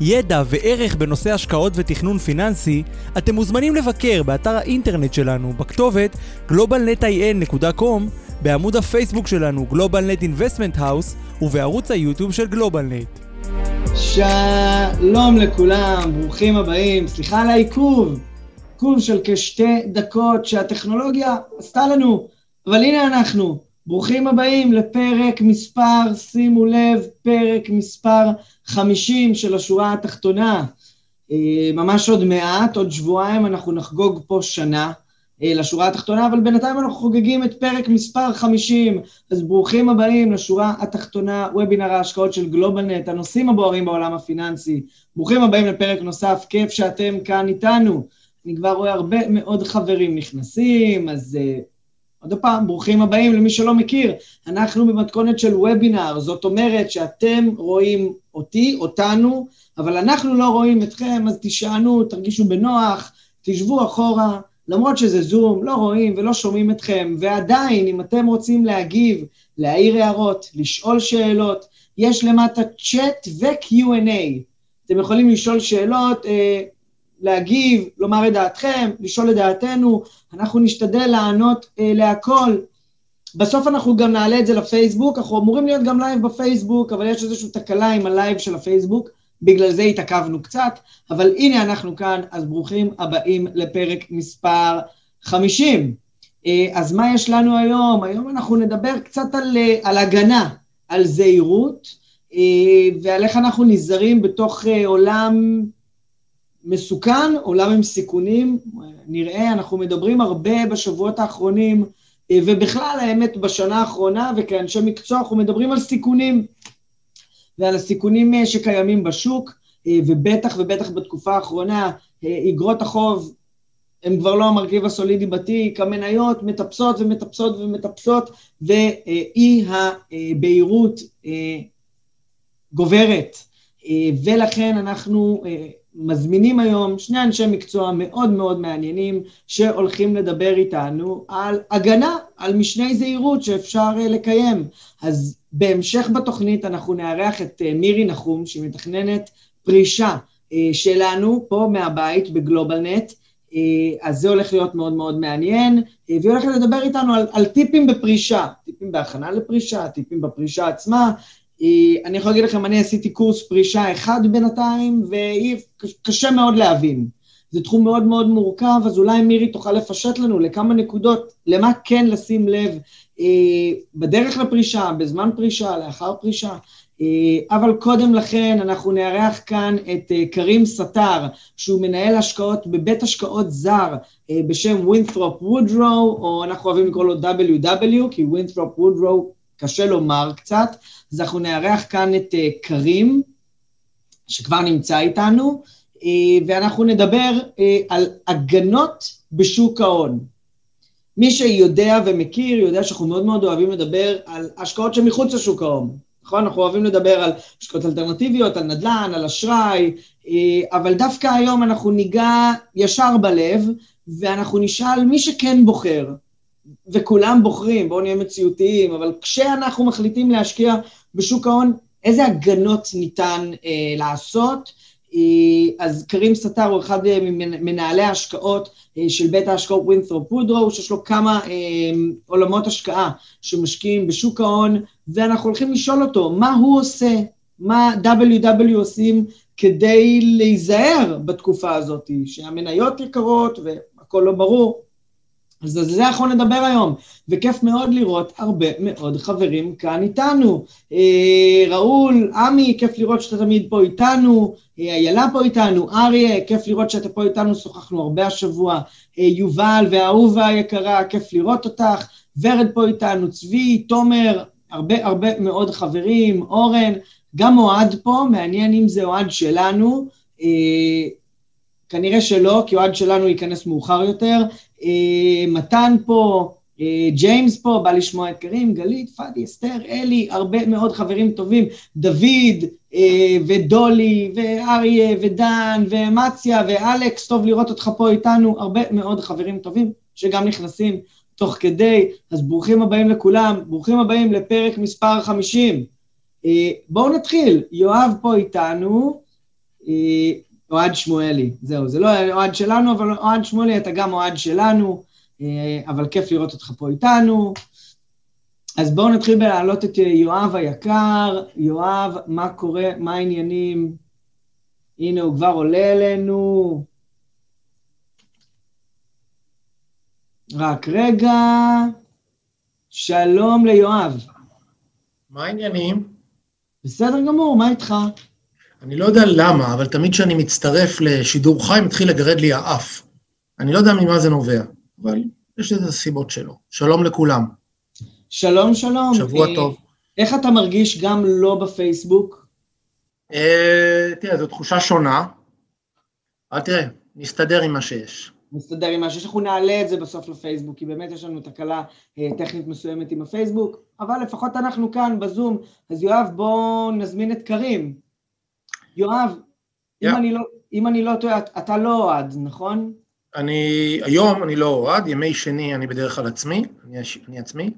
ידע וערך בנושא השקעות ותכנון פיננסי, אתם מוזמנים לבקר באתר האינטרנט שלנו בכתובת globalnetin.com, בעמוד הפייסבוק שלנו GlobalNet Investment House ובערוץ היוטיוב של גלובלנט. שלום לכולם, ברוכים הבאים, סליחה על העיכוב, עיכוב של כשתי דקות שהטכנולוגיה עשתה לנו, אבל הנה אנחנו, ברוכים הבאים לפרק מספר, שימו לב, פרק מספר 50 של השורה התחתונה. אה, ממש עוד מעט, עוד שבועיים אנחנו נחגוג פה שנה אה, לשורה התחתונה, אבל בינתיים אנחנו חוגגים את פרק מספר 50, אז ברוכים הבאים לשורה התחתונה, וובינר ההשקעות של גלובלנט, הנושאים הבוערים בעולם הפיננסי. ברוכים הבאים לפרק נוסף, כיף שאתם כאן איתנו. אני כבר רואה הרבה מאוד חברים נכנסים, אז uh, עוד פעם, ברוכים הבאים למי שלא מכיר. אנחנו במתכונת של וובינר, זאת אומרת שאתם רואים אותי, אותנו, אבל אנחנו לא רואים אתכם, אז תשענו, תרגישו בנוח, תשבו אחורה, למרות שזה זום, לא רואים ולא שומעים אתכם, ועדיין, אם אתם רוצים להגיב, להעיר הערות, לשאול שאלות, יש למטה צ'אט ו-Q&A. אתם יכולים לשאול שאלות, אה, להגיב, לומר את דעתכם, לשאול את דעתנו, אנחנו נשתדל לענות אה, להכל. בסוף אנחנו גם נעלה את זה לפייסבוק, אנחנו אמורים להיות גם live בפייסבוק, אבל יש איזושהי תקלה עם ה live של הפייסבוק, בגלל זה התעכבנו קצת, אבל הנה אנחנו כאן, אז ברוכים הבאים לפרק מספר 50. אה, אז מה יש לנו היום? היום אנחנו נדבר קצת על, אה, על הגנה, על זהירות, אה, ועל איך אנחנו נזהרים בתוך עולם מסוכן, עולם עם סיכונים, נראה, אנחנו מדברים הרבה בשבועות האחרונים, ובכלל האמת בשנה האחרונה, וכאנשי מקצוע אנחנו מדברים על סיכונים, ועל הסיכונים אה, שקיימים בשוק, אה, ובטח ובטח בתקופה האחרונה, איגרות אה, החוב הם כבר לא המרכיב הסולידי בתיק, המניות מטפסות ומטפסות ומטפסות, ואי הבהירות גוברת. ולכן אנחנו מזמינים היום שני אנשי מקצוע מאוד מאוד מעניינים שהולכים לדבר איתנו על הגנה, על משני זהירות שאפשר אה, לקיים. אז בהמשך בתוכנית אנחנו נארח את אה, מירי נחום, שהיא מתכננת פרישה אה, שלנו פה מהבית בגלובלנט. אז זה הולך להיות מאוד מאוד מעניין, והיא הולכת לדבר איתנו על, על טיפים בפרישה, טיפים בהכנה לפרישה, טיפים בפרישה עצמה, אני יכול להגיד לכם, אני עשיתי קורס פרישה אחד בינתיים, וקשה מאוד להבין. זה תחום מאוד מאוד מורכב, אז אולי מירי תוכל לפשט לנו לכמה נקודות, למה כן לשים לב אה, בדרך לפרישה, בזמן פרישה, לאחר פרישה. אה, אבל קודם לכן אנחנו נארח כאן את אה, קרים סטאר, שהוא מנהל השקעות בבית השקעות זר אה, בשם ווינת'רופ וודרו, או אנחנו אוהבים לקרוא לו WW, כי ווינת'רופ וודרו קשה לומר קצת, אז אנחנו נארח כאן את uh, קרים, שכבר נמצא איתנו, uh, ואנחנו נדבר uh, על הגנות בשוק ההון. מי שיודע ומכיר, יודע שאנחנו מאוד מאוד אוהבים לדבר על השקעות שמחוץ לשוק ההון. נכון? אנחנו אוהבים לדבר על השקעות אלטרנטיביות, על נדל"ן, על אשראי, אבל דווקא היום אנחנו ניגע ישר בלב, ואנחנו נשאל מי שכן בוחר, וכולם בוחרים, בואו נהיה מציאותיים, אבל כשאנחנו מחליטים להשקיע בשוק ההון, איזה הגנות ניתן אה, לעשות? אה, אז קרים סטאר הוא אחד ממנהלי ההשקעות אה, של בית ההשקעות ווינת'רופ פודרו, שיש לו כמה אה, עולמות השקעה שמשקיעים בשוק ההון, ואנחנו הולכים לשאול אותו מה הוא עושה, מה WW עושים כדי להיזהר בתקופה הזאת, שהמניות יקרות והכל לא ברור. אז על זה אנחנו נדבר היום, וכיף מאוד לראות הרבה מאוד חברים כאן איתנו. אה, ראול, עמי, כיף לראות שאתה תמיד פה איתנו, אה, איילה פה איתנו, אריה, כיף לראות שאתה פה איתנו, שוחחנו הרבה השבוע, אה, יובל ואהובה היקרה, כיף לראות אותך, ורד פה איתנו, צבי, תומר, הרבה הרבה מאוד חברים, אורן, גם אוהד פה, מעניין אם זה אוהד שלנו, כנראה שלא, כי אוהד שלנו ייכנס מאוחר יותר. אה, מתן פה, אה, ג'יימס פה, בא לשמוע את קרים, גלית, פאדי, אסתר, אלי, הרבה מאוד חברים טובים, דוד אה, ודולי ואריה ודן ומציה ואלכס, טוב לראות אותך פה איתנו, הרבה מאוד חברים טובים שגם נכנסים תוך כדי, אז ברוכים הבאים לכולם, ברוכים הבאים לפרק מספר 50. בואו נתחיל, יואב פה איתנו, אוהד שמואלי, זהו, זה לא אוהד שלנו, אבל אוהד שמואלי, אתה גם אוהד שלנו, אה, אבל כיף לראות אותך פה איתנו. אז בואו נתחיל בלהעלות את יואב היקר. יואב, מה קורה, מה העניינים? הנה, הוא כבר עולה אלינו. רק רגע. שלום ליואב. מה העניינים? בסדר גמור, מה איתך? אני לא יודע למה, אבל תמיד כשאני מצטרף לשידור חי, מתחיל לגרד לי האף. אני לא יודע ממה זה נובע, אבל יש לזה סיבות שלו. שלום לכולם. שלום, שלום. שבוע אה, טוב. איך אתה מרגיש גם לא בפייסבוק? אה, תראה, זו תחושה שונה, אבל תראה, נסתדר עם מה שיש. נסתדר עם מה שיש, אנחנו נעלה את זה בסוף לפייסבוק, כי באמת יש לנו תקלה אה, טכנית מסוימת עם הפייסבוק, אבל לפחות אנחנו כאן בזום, אז יואב, בואו נזמין את קרים. יואב, yeah. אם, אני לא, אם אני לא טועה, אתה לא אוהד, נכון? אני, היום אני לא אוהד, ימי שני אני בדרך כלל עצמי, אני, אני עצמי.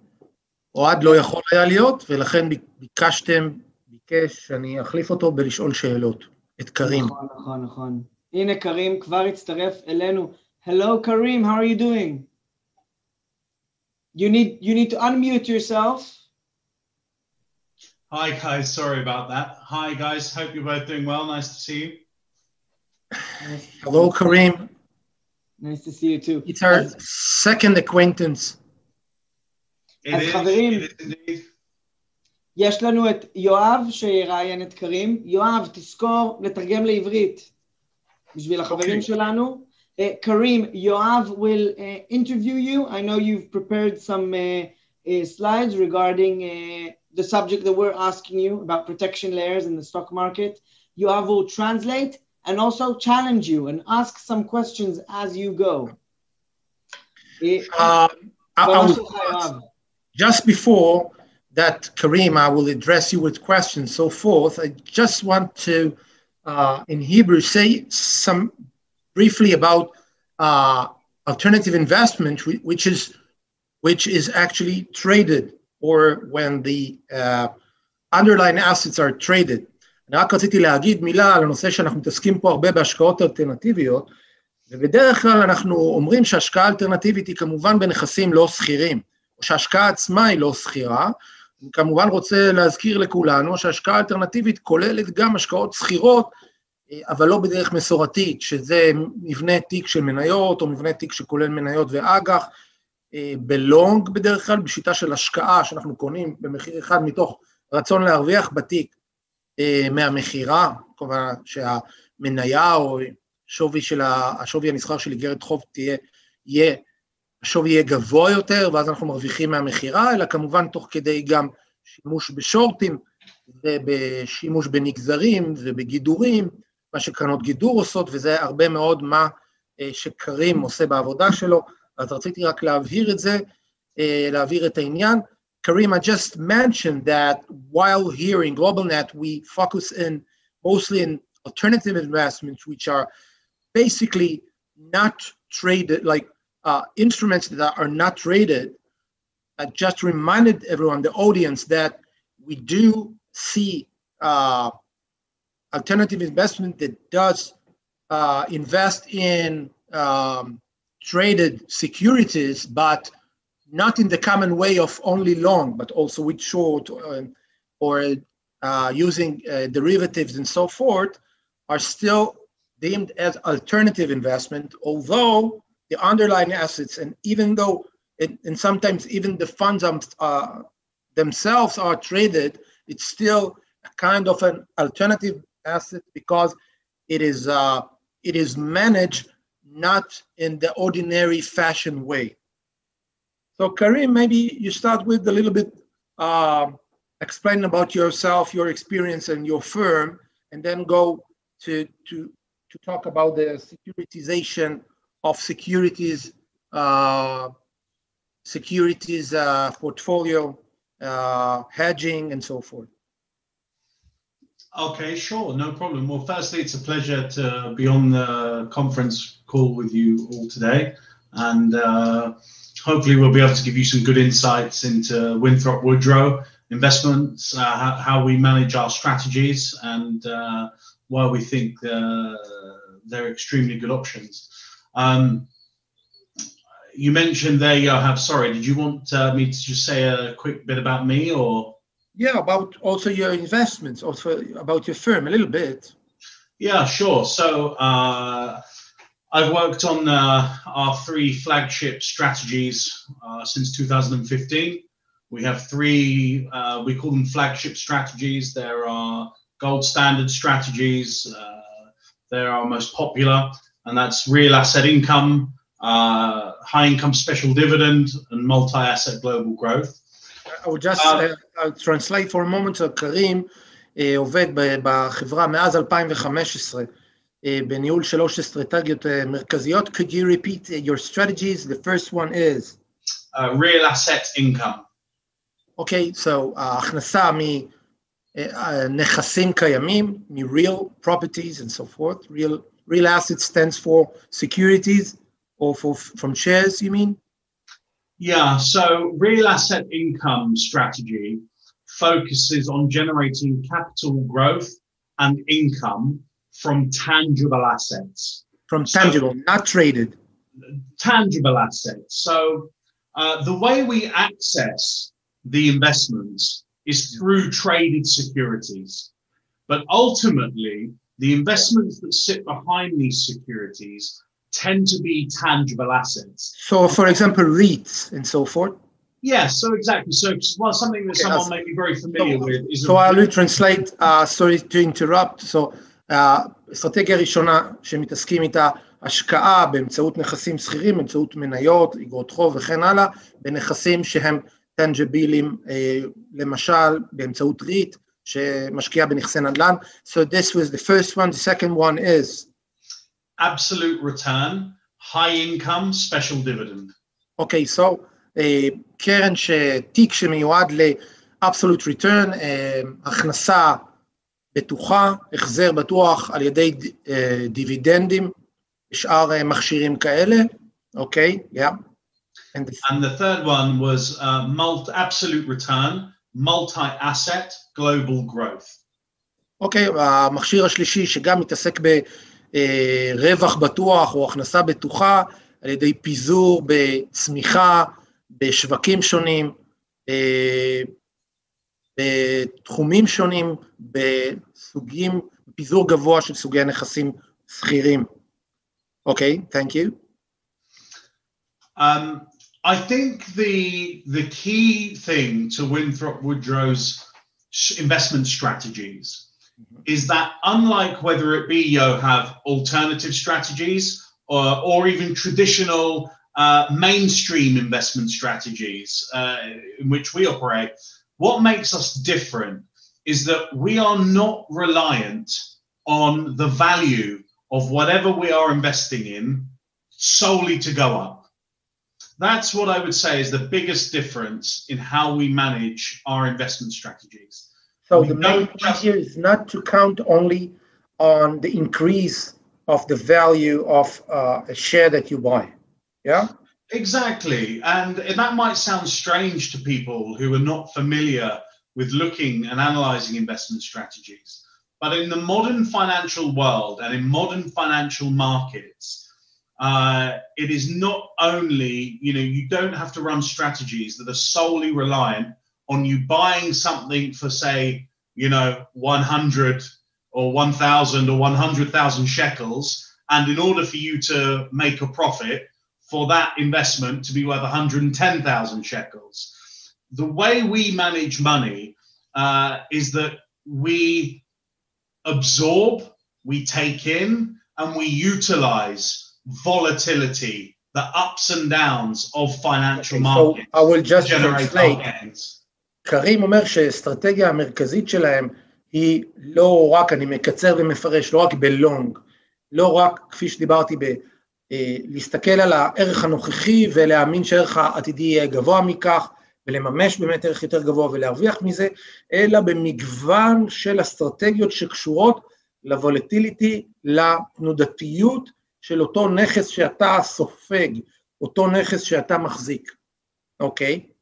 אוהד לא יכול היה להיות, ולכן ביקשתם, ביקש שאני אחליף אותו בלשאול שאלות, את קרים. נכון, נכון, נכון. הנה קרים כבר הצטרף אלינו. Hello קרים, how are you doing? You need, you need to unmute yourself. Hi guys, sorry about that. Hi guys, hope you're both doing well. Nice to see you. Hello, Kareem. Nice to see you too. It's our אז... second acquaintance. אז חברים, יש לנו את יואב שיראיין את קרים. יואב, תזכור לתרגם לעברית בשביל החברים okay. שלנו. Uh, Kareem, Yoav will uh, interview you. I know you've prepared some uh, uh slides regarding uh, the subject that we're asking you about protection layers in the stock market. Yoav will translate and also challenge you and ask some questions as you go. Uh, just before that, Kareem, I will address you with questions, so forth. I just want to, uh, in Hebrew, say some briefly about uh, alternative investment, which is which is actually traded or when the uh, underlying assets are traded. אני רק רציתי להגיד מילה על הנושא שאנחנו מתעסקים פה הרבה בהשקעות אלטרנטיביות, ובדרך כלל אנחנו אומרים שהשקעה אלטרנטיבית היא כמובן בנכסים לא שכירים, או שההשקעה עצמה היא לא שכירה. אני כמובן רוצה להזכיר לכולנו שהשקעה אלטרנטיבית כוללת גם השקעות שכירות, אבל לא בדרך מסורתית, שזה מבנה תיק של מניות, או מבנה תיק שכולל מניות ואג"ח, אה, בלונג בדרך כלל, בשיטה של השקעה שאנחנו קונים במחיר אחד מתוך רצון להרוויח בתיק אה, מהמכירה, כמובן שהמניה או שווי של השווי הנסחר של איגרת חוב תהיה, יהיה, השווי יהיה גבוה יותר, ואז אנחנו מרוויחים מהמכירה, אלא כמובן תוך כדי גם שימוש בשורטים ובשימוש בנגזרים ובגידורים, מה שקרנות גידור עושות, וזה הרבה מאוד מה אה, שקרים עושה בעבודה שלו. אז רציתי רק להבהיר את זה, להבהיר את העניין. Karim, I just mentioned that while here in GlobalNet, we focus in mostly in alternative investments, which are basically not traded, like uh, instruments that are not traded. I just reminded everyone, the audience, that we do see uh, alternative investment that does uh, invest in um, traded securities, but not in the common way of only long, but also with short uh, or uh, using uh, derivatives and so forth, are still deemed as alternative investment, although the underlying assets, and even though, it, and sometimes even the funds uh, themselves are traded, it's still a kind of an alternative asset because it is uh, it is managed not in the ordinary fashion way. So Karim, maybe you start with a little bit uh, explain about yourself, your experience and your firm, and then go to, to to talk about the securitization of securities, uh, securities uh, portfolio, uh, hedging, and so forth. Okay, sure, no problem. Well, firstly, it's a pleasure to be on the conference call with you all today, and uh, hopefully, we'll be able to give you some good insights into Winthrop Woodrow investments, uh, how, how, we manage our strategies, and uh, why we think uh, they're extremely good options. Um, you mentioned there, Yoav. Sorry, did you want uh, me to just say a quick bit about me, or? Yeah, about also your investments, also about your firm a little bit. Yeah, sure. So uh, I've worked on uh, our three flagship strategies uh, since 2015. We have three, uh, we call them flagship strategies. There are gold standard strategies, uh, they're our most popular, and that's real asset income, uh, high income special dividend, and multi asset global growth. I would just uh, uh, translate for a moment, קרים uh, עובד בחברה מאז 2015 uh, בניהול שלוש אסטרטגיות uh, מרכזיות. Could you repeat your strategies? The first one is? Uh, real asset income. Okay, so הכנסה מנכסים קיימים, מ-real properties and so forth. Real, real assets stands for securities or for, from shares, you mean? Yeah, so real asset income strategy focuses on generating capital growth and income from tangible assets. From tangible, so, not traded. Tangible assets. So uh, the way we access the investments is through traded securities. But ultimately, the investments that sit behind these securities tend to be tangible assets. So, for example, REITs and so forth. Yes, so exactly. So, well, something that okay, someone may be very familiar so, with is. So, I'll retranslate. Uh, sorry to interrupt. So, האסטרטגיה הראשונה שמתעסקים איתה, השקעה באמצעות נכסים שכירים, באמצעות מניות, אגרות חוב וכן הלאה, בנכסים שהם טנג'בילים, למשל באמצעות ריט, שמשקיע בנכסי נדל"ן. So this was the first one. The second one is? absolute return, high income, special dividend. אוקיי, okay, so uh, קרן שתיק שמיועד ל-absolute return, uh, הכנסה בטוחה, החזר בטוח על ידי uh, דיבידנדים, שאר uh, מכשירים כאלה, אוקיי, okay, yeah. And the, and the third one was uh, multi, absolute return, multi-asset, global growth. אוקיי, okay, המכשיר השלישי שגם מתעסק. רווח בטוח או הכנסה בטוחה על ידי פיזור בצמיחה בשווקים שונים, בתחומים שונים, בסוגים, פיזור גבוה של סוגי נכסים שכירים. אוקיי, okay, thank. Um, I think the the key thing to Winthrop Woodrow's investment strategies is that unlike whether it be you have alternative strategies or, or even traditional uh, mainstream investment strategies uh, in which we operate, what makes us different is that we are not reliant on the value of whatever we are investing in solely to go up. That's what I would say is the biggest difference in how we manage our investment strategies. So we the main point here is not to count only on the increase of the value of uh, a share that you buy. Yeah. Exactly. And that might sound strange to people who are not familiar with looking and analyzing investment strategies. But in the modern financial world and in modern financial markets, uh, it is not only, you know, you don't have to run strategies that are solely reliant on you buying something for say you know 100 or 1000 or 100,000 shekels and in order for you to make a profit for that investment to be worth 110,000 shekels the way we manage money uh, is that we absorb we take in and we utilize volatility the ups and downs of financial okay, markets so I will just translate gains. קרים אומר שהאסטרטגיה המרכזית שלהם היא לא רק, אני מקצר ומפרש, לא רק בלונג, לא רק, כפי שדיברתי, ב, אה, להסתכל על הערך הנוכחי ולהאמין שהערך העתידי יהיה גבוה מכך, ולממש באמת ערך יותר גבוה ולהרוויח מזה, אלא במגוון של אסטרטגיות שקשורות לוולטיליטי, לתנודתיות של אותו נכס שאתה סופג, אותו נכס שאתה מחזיק, אוקיי? Okay?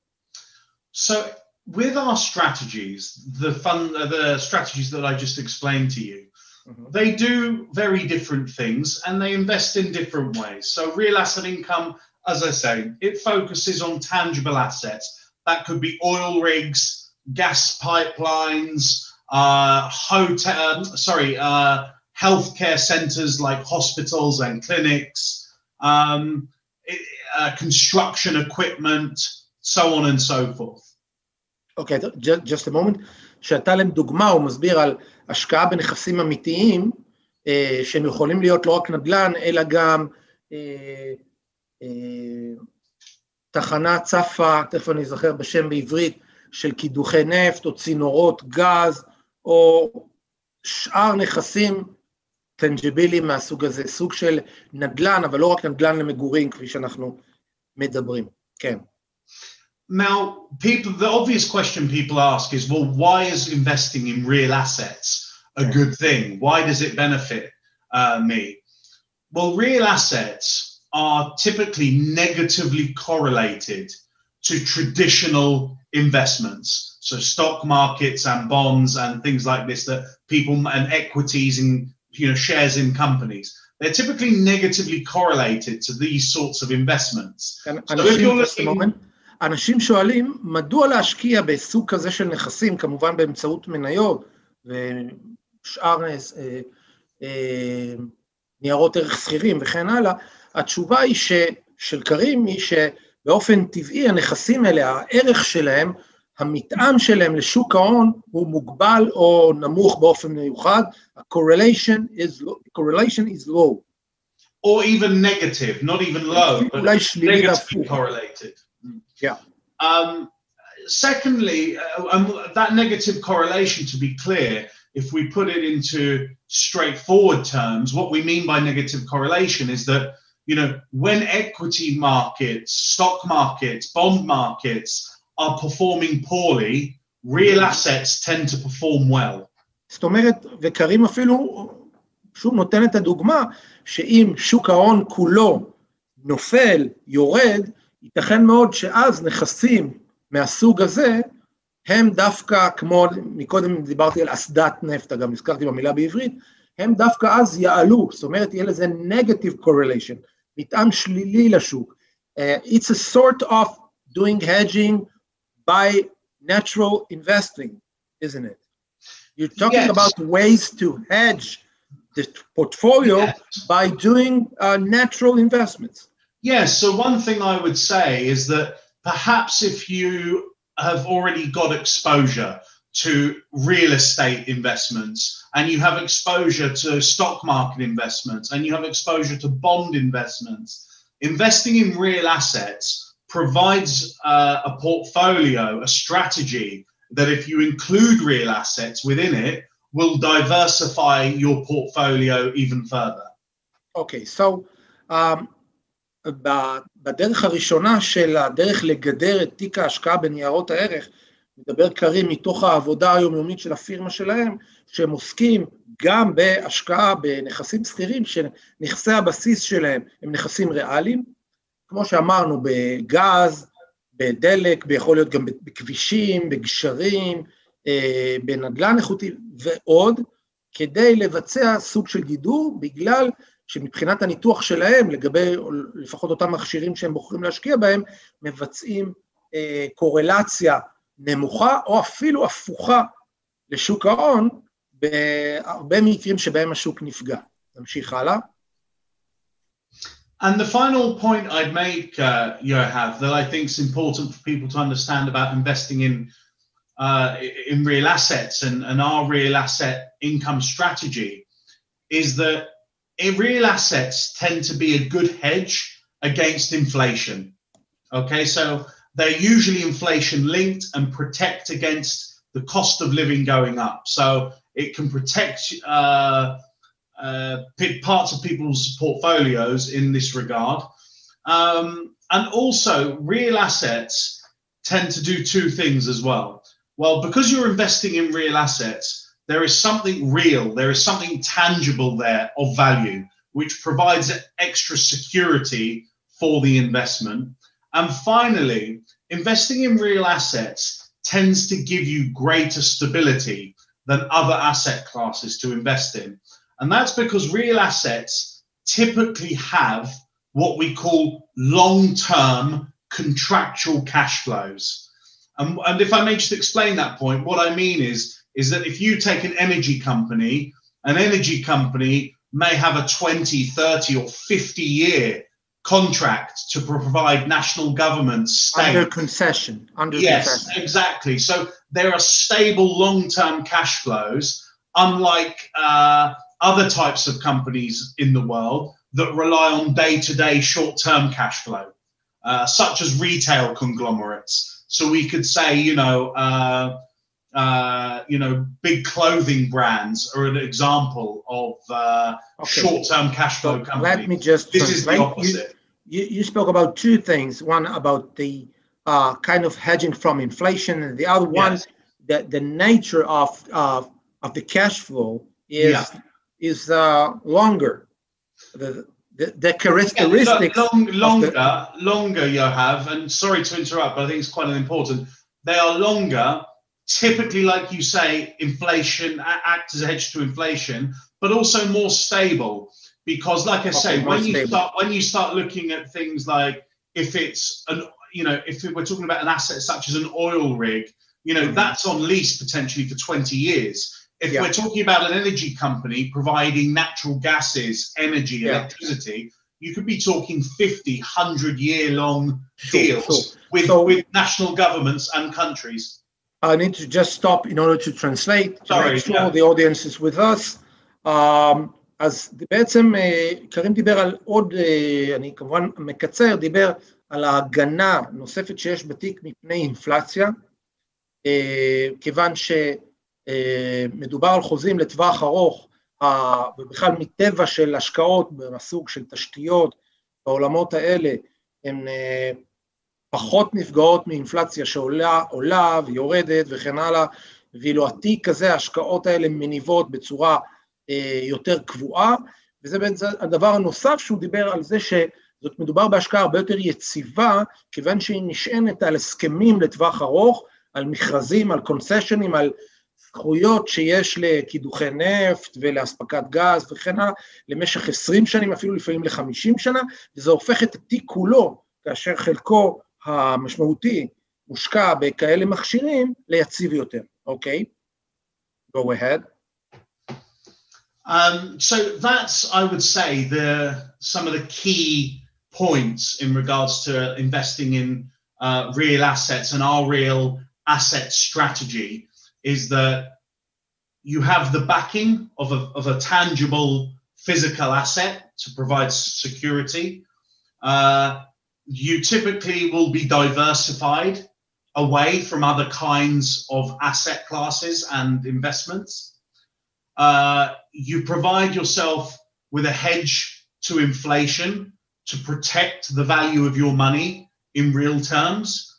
So with our strategies, the fun, the strategies that I just explained to you, mm-hmm. they do very different things and they invest in different ways. So real asset income, as I say, it focuses on tangible assets. That could be oil rigs, gas pipelines, uh, hotel, um, sorry, uh, healthcare centers like hospitals and clinics, um, uh, construction equipment, so on and so forth. אוקיי, okay, just a moment. שאתה להם דוגמה, הוא מסביר על השקעה בנכסים אמיתיים, אה, שהם יכולים להיות לא רק נדל"ן, אלא גם אה, אה, תחנה צפה, תכף אני אזכר בשם בעברית, של קידוחי נפט או צינורות גז, או שאר נכסים טנג'ביליים מהסוג הזה, סוג של נדל"ן, אבל לא רק נדל"ן למגורים, כפי שאנחנו מדברים. כן. Now, people, the obvious question people ask is, well, why is investing in real assets a good thing? Why does it benefit uh, me? Well, real assets are typically negatively correlated to traditional investments. So stock markets and bonds and things like this that people and equities and you know shares in companies. They're typically negatively correlated to these sorts of investments. And, so if you're looking, אנשים שואלים, מדוע להשקיע בסוג כזה של נכסים, כמובן באמצעות מניות ושאר אה, אה, ניירות ערך שכירים וכן הלאה, התשובה היא ש, של קרים היא שבאופן טבעי הנכסים האלה, הערך שלהם, המתאם שלהם לשוק ההון הוא מוגבל או נמוך באופן מיוחד, ה-correlation is, correlation is low. Or even negative, not even low, but negatively correlated. Yeah. Um, secondly, uh, um, that negative correlation, to be clear, if we put it into straightforward terms, what we mean by negative correlation is that you know when equity markets, stock markets, bond markets are performing poorly, real assets tend to perform well. זאת אומרת, וקרים אפילו, שוב נותן את הדוגמה, שאם שוק ההון כולו נופל, יורד, ייתכן מאוד שאז נכסים מהסוג הזה, הם דווקא, כמו מקודם דיברתי על אסדת נפט, גם הזכרתי במילה בעברית, הם דווקא אז יעלו, זאת אומרת יהיה לזה negative correlation, מטען שלילי לשוק. Uh, it's a sort of doing hedging by natural investing, isn't it? You're talking yes. about ways to hedge the portfolio yes. by doing uh, natural investments. Yes. So one thing I would say is that perhaps if you have already got exposure to real estate investments and you have exposure to stock market investments and you have exposure to bond investments, investing in real assets provides uh, a portfolio, a strategy that if you include real assets within it, will diversify your portfolio even further. Okay, so um, בדרך הראשונה של הדרך לגדר את תיק ההשקעה בניירות הערך, מדבר קרים מתוך העבודה היומיומית של הפירמה שלהם, שהם עוסקים גם בהשקעה בנכסים שכירים, שנכסי הבסיס שלהם. הם נכסים ריאליים, כמו שאמרנו, בגז, בדלק, יכול להיות גם בכבישים, בגשרים, אה, בנדל"ן איכותי ועוד, כדי לבצע סוג של גידור, בגלל שמבחינת הניתוח שלהם, לגבי לפחות אותם מכשירים שהם בוחרים להשקיע בהם, מבצעים אה, קורלציה נמוכה או אפילו הפוכה לשוק ההון, בהרבה מקרים שבהם השוק נפגע. נמשיך הלאה. And the final point I'd make, uh, Yohav, that I think is important for people to understand about investing in uh, in real assets and, and our real asset income strategy is that real assets tend to be a good hedge against inflation. Okay, so they're usually inflation linked and protect against the cost of living going up. So it can protect uh, uh, parts of people's portfolios in this regard. Um, and also, real assets tend to do two things as well. Well, because you're investing in real assets, there is something real, there is something tangible there of value, which provides extra security for the investment. And finally, investing in real assets tends to give you greater stability than other asset classes to invest in. And that's because real assets typically have what we call long term contractual cash flows. And, and if I may just explain that point, what I mean is, is that if you take an energy company, an energy company may have a 20, 30, or 50 year contract to provide national governments state. under concession. Under yes, concession. exactly. So there are stable long-term cash flows, unlike uh, other types of companies in the world that rely on day-to-day short-term cash flow, uh, such as retail conglomerates. So we could say, you know, uh, uh, you know, big clothing brands are an example of uh, okay. short-term cash flow so companies. Let me just this is the opposite. You, you, spoke about two things. One about the uh, kind of hedging from inflation, and the other one, yes. the, the nature of, of of the cash flow is yeah. is uh, longer. The, the, the characteristics yeah, long, longer, the, longer you have, and sorry to interrupt, but I think it's quite important. They are longer typically, like you say, inflation act as a hedge to inflation, but also more stable. Because, like I say, when you start when you start looking at things like if it's an you know if we're talking about an asset such as an oil rig, you know mm-hmm. that's on lease potentially for 20 years. If yeah. we're talking about an energy company providing natural gases, energy, yeah. electricity, you could be talking 50, 100 year long sure, deals sure. With, so, with national governments and countries. I need to just stop in order to translate, to Sorry, make sure yeah. the audience is with us. Um, אז בעצם קרים דיבר על עוד, אני כמובן מקצר, דיבר על ההגנה נוספת שיש בתיק מפני אינפלציה, כיוון שמדובר על חוזים לטווח ארוך, ובכלל מטבע של השקעות מהסוג של תשתיות בעולמות האלה, הן פחות נפגעות מאינפלציה שעולה עולה ויורדת וכן הלאה, ואילו התיק הזה, ההשקעות האלה מניבות בצורה אה, יותר קבועה, וזה בעצם הדבר הנוסף שהוא דיבר על זה שזאת מדובר בהשקעה הרבה יותר יציבה, כיוון שהיא נשענת על הסכמים לטווח ארוך, על מכרזים, על קונסשנים, על זכויות שיש לקידוחי נפט ולאספקת גז וכן הלאה, למשך 20 שנים, אפילו לפעמים ל-50 שנה, וזה הופך את התיק כולו, כאשר חלקו המשמעותי מושקע בכאלה מכשירים ליציב יותר, אוקיי? Go ahead. Um, so that's, I would say, the some of the key points in regards to investing in uh, real assets and our real asset strategy is that you have the backing of a, of a tangible physical asset to provide security. Uh, you typically will be diversified away from other kinds of asset classes and investments. Uh, you provide yourself with a hedge to inflation to protect the value of your money in real terms.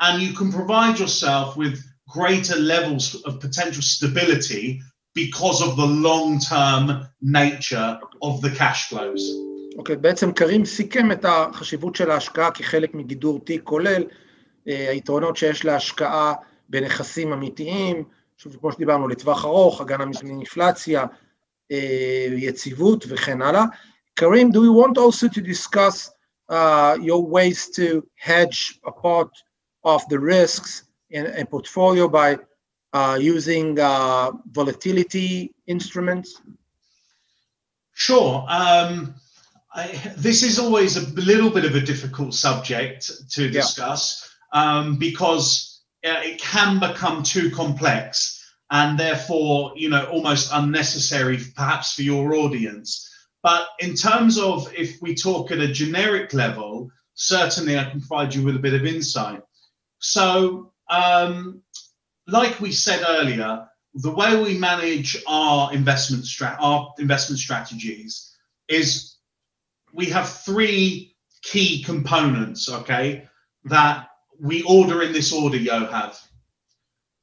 And you can provide yourself with greater levels of potential stability because of the long term nature of the cash flows. אוקיי, בעצם קרים סיכם את החשיבות של ההשקעה כחלק מגידור תיק כולל, אה, היתרונות שיש להשקעה בנכסים אמיתיים, שוב, כמו שדיברנו, לטווח ארוך, הגנה מפני אינפלציה, אה, יציבות וכן הלאה. קרים, do you want also to discuss uh, your ways to hedge a part of the risks in a portfolio by uh, using uh, volatility instruments? Sure. Um, I, this is always a little bit of a difficult subject to discuss yeah. um, because uh, it can become too complex and therefore, you know, almost unnecessary, perhaps for your audience. But in terms of if we talk at a generic level, certainly I can provide you with a bit of insight. So, um, like we said earlier, the way we manage our investment strat our investment strategies is we have three key components, okay, that we order in this order, Yohav.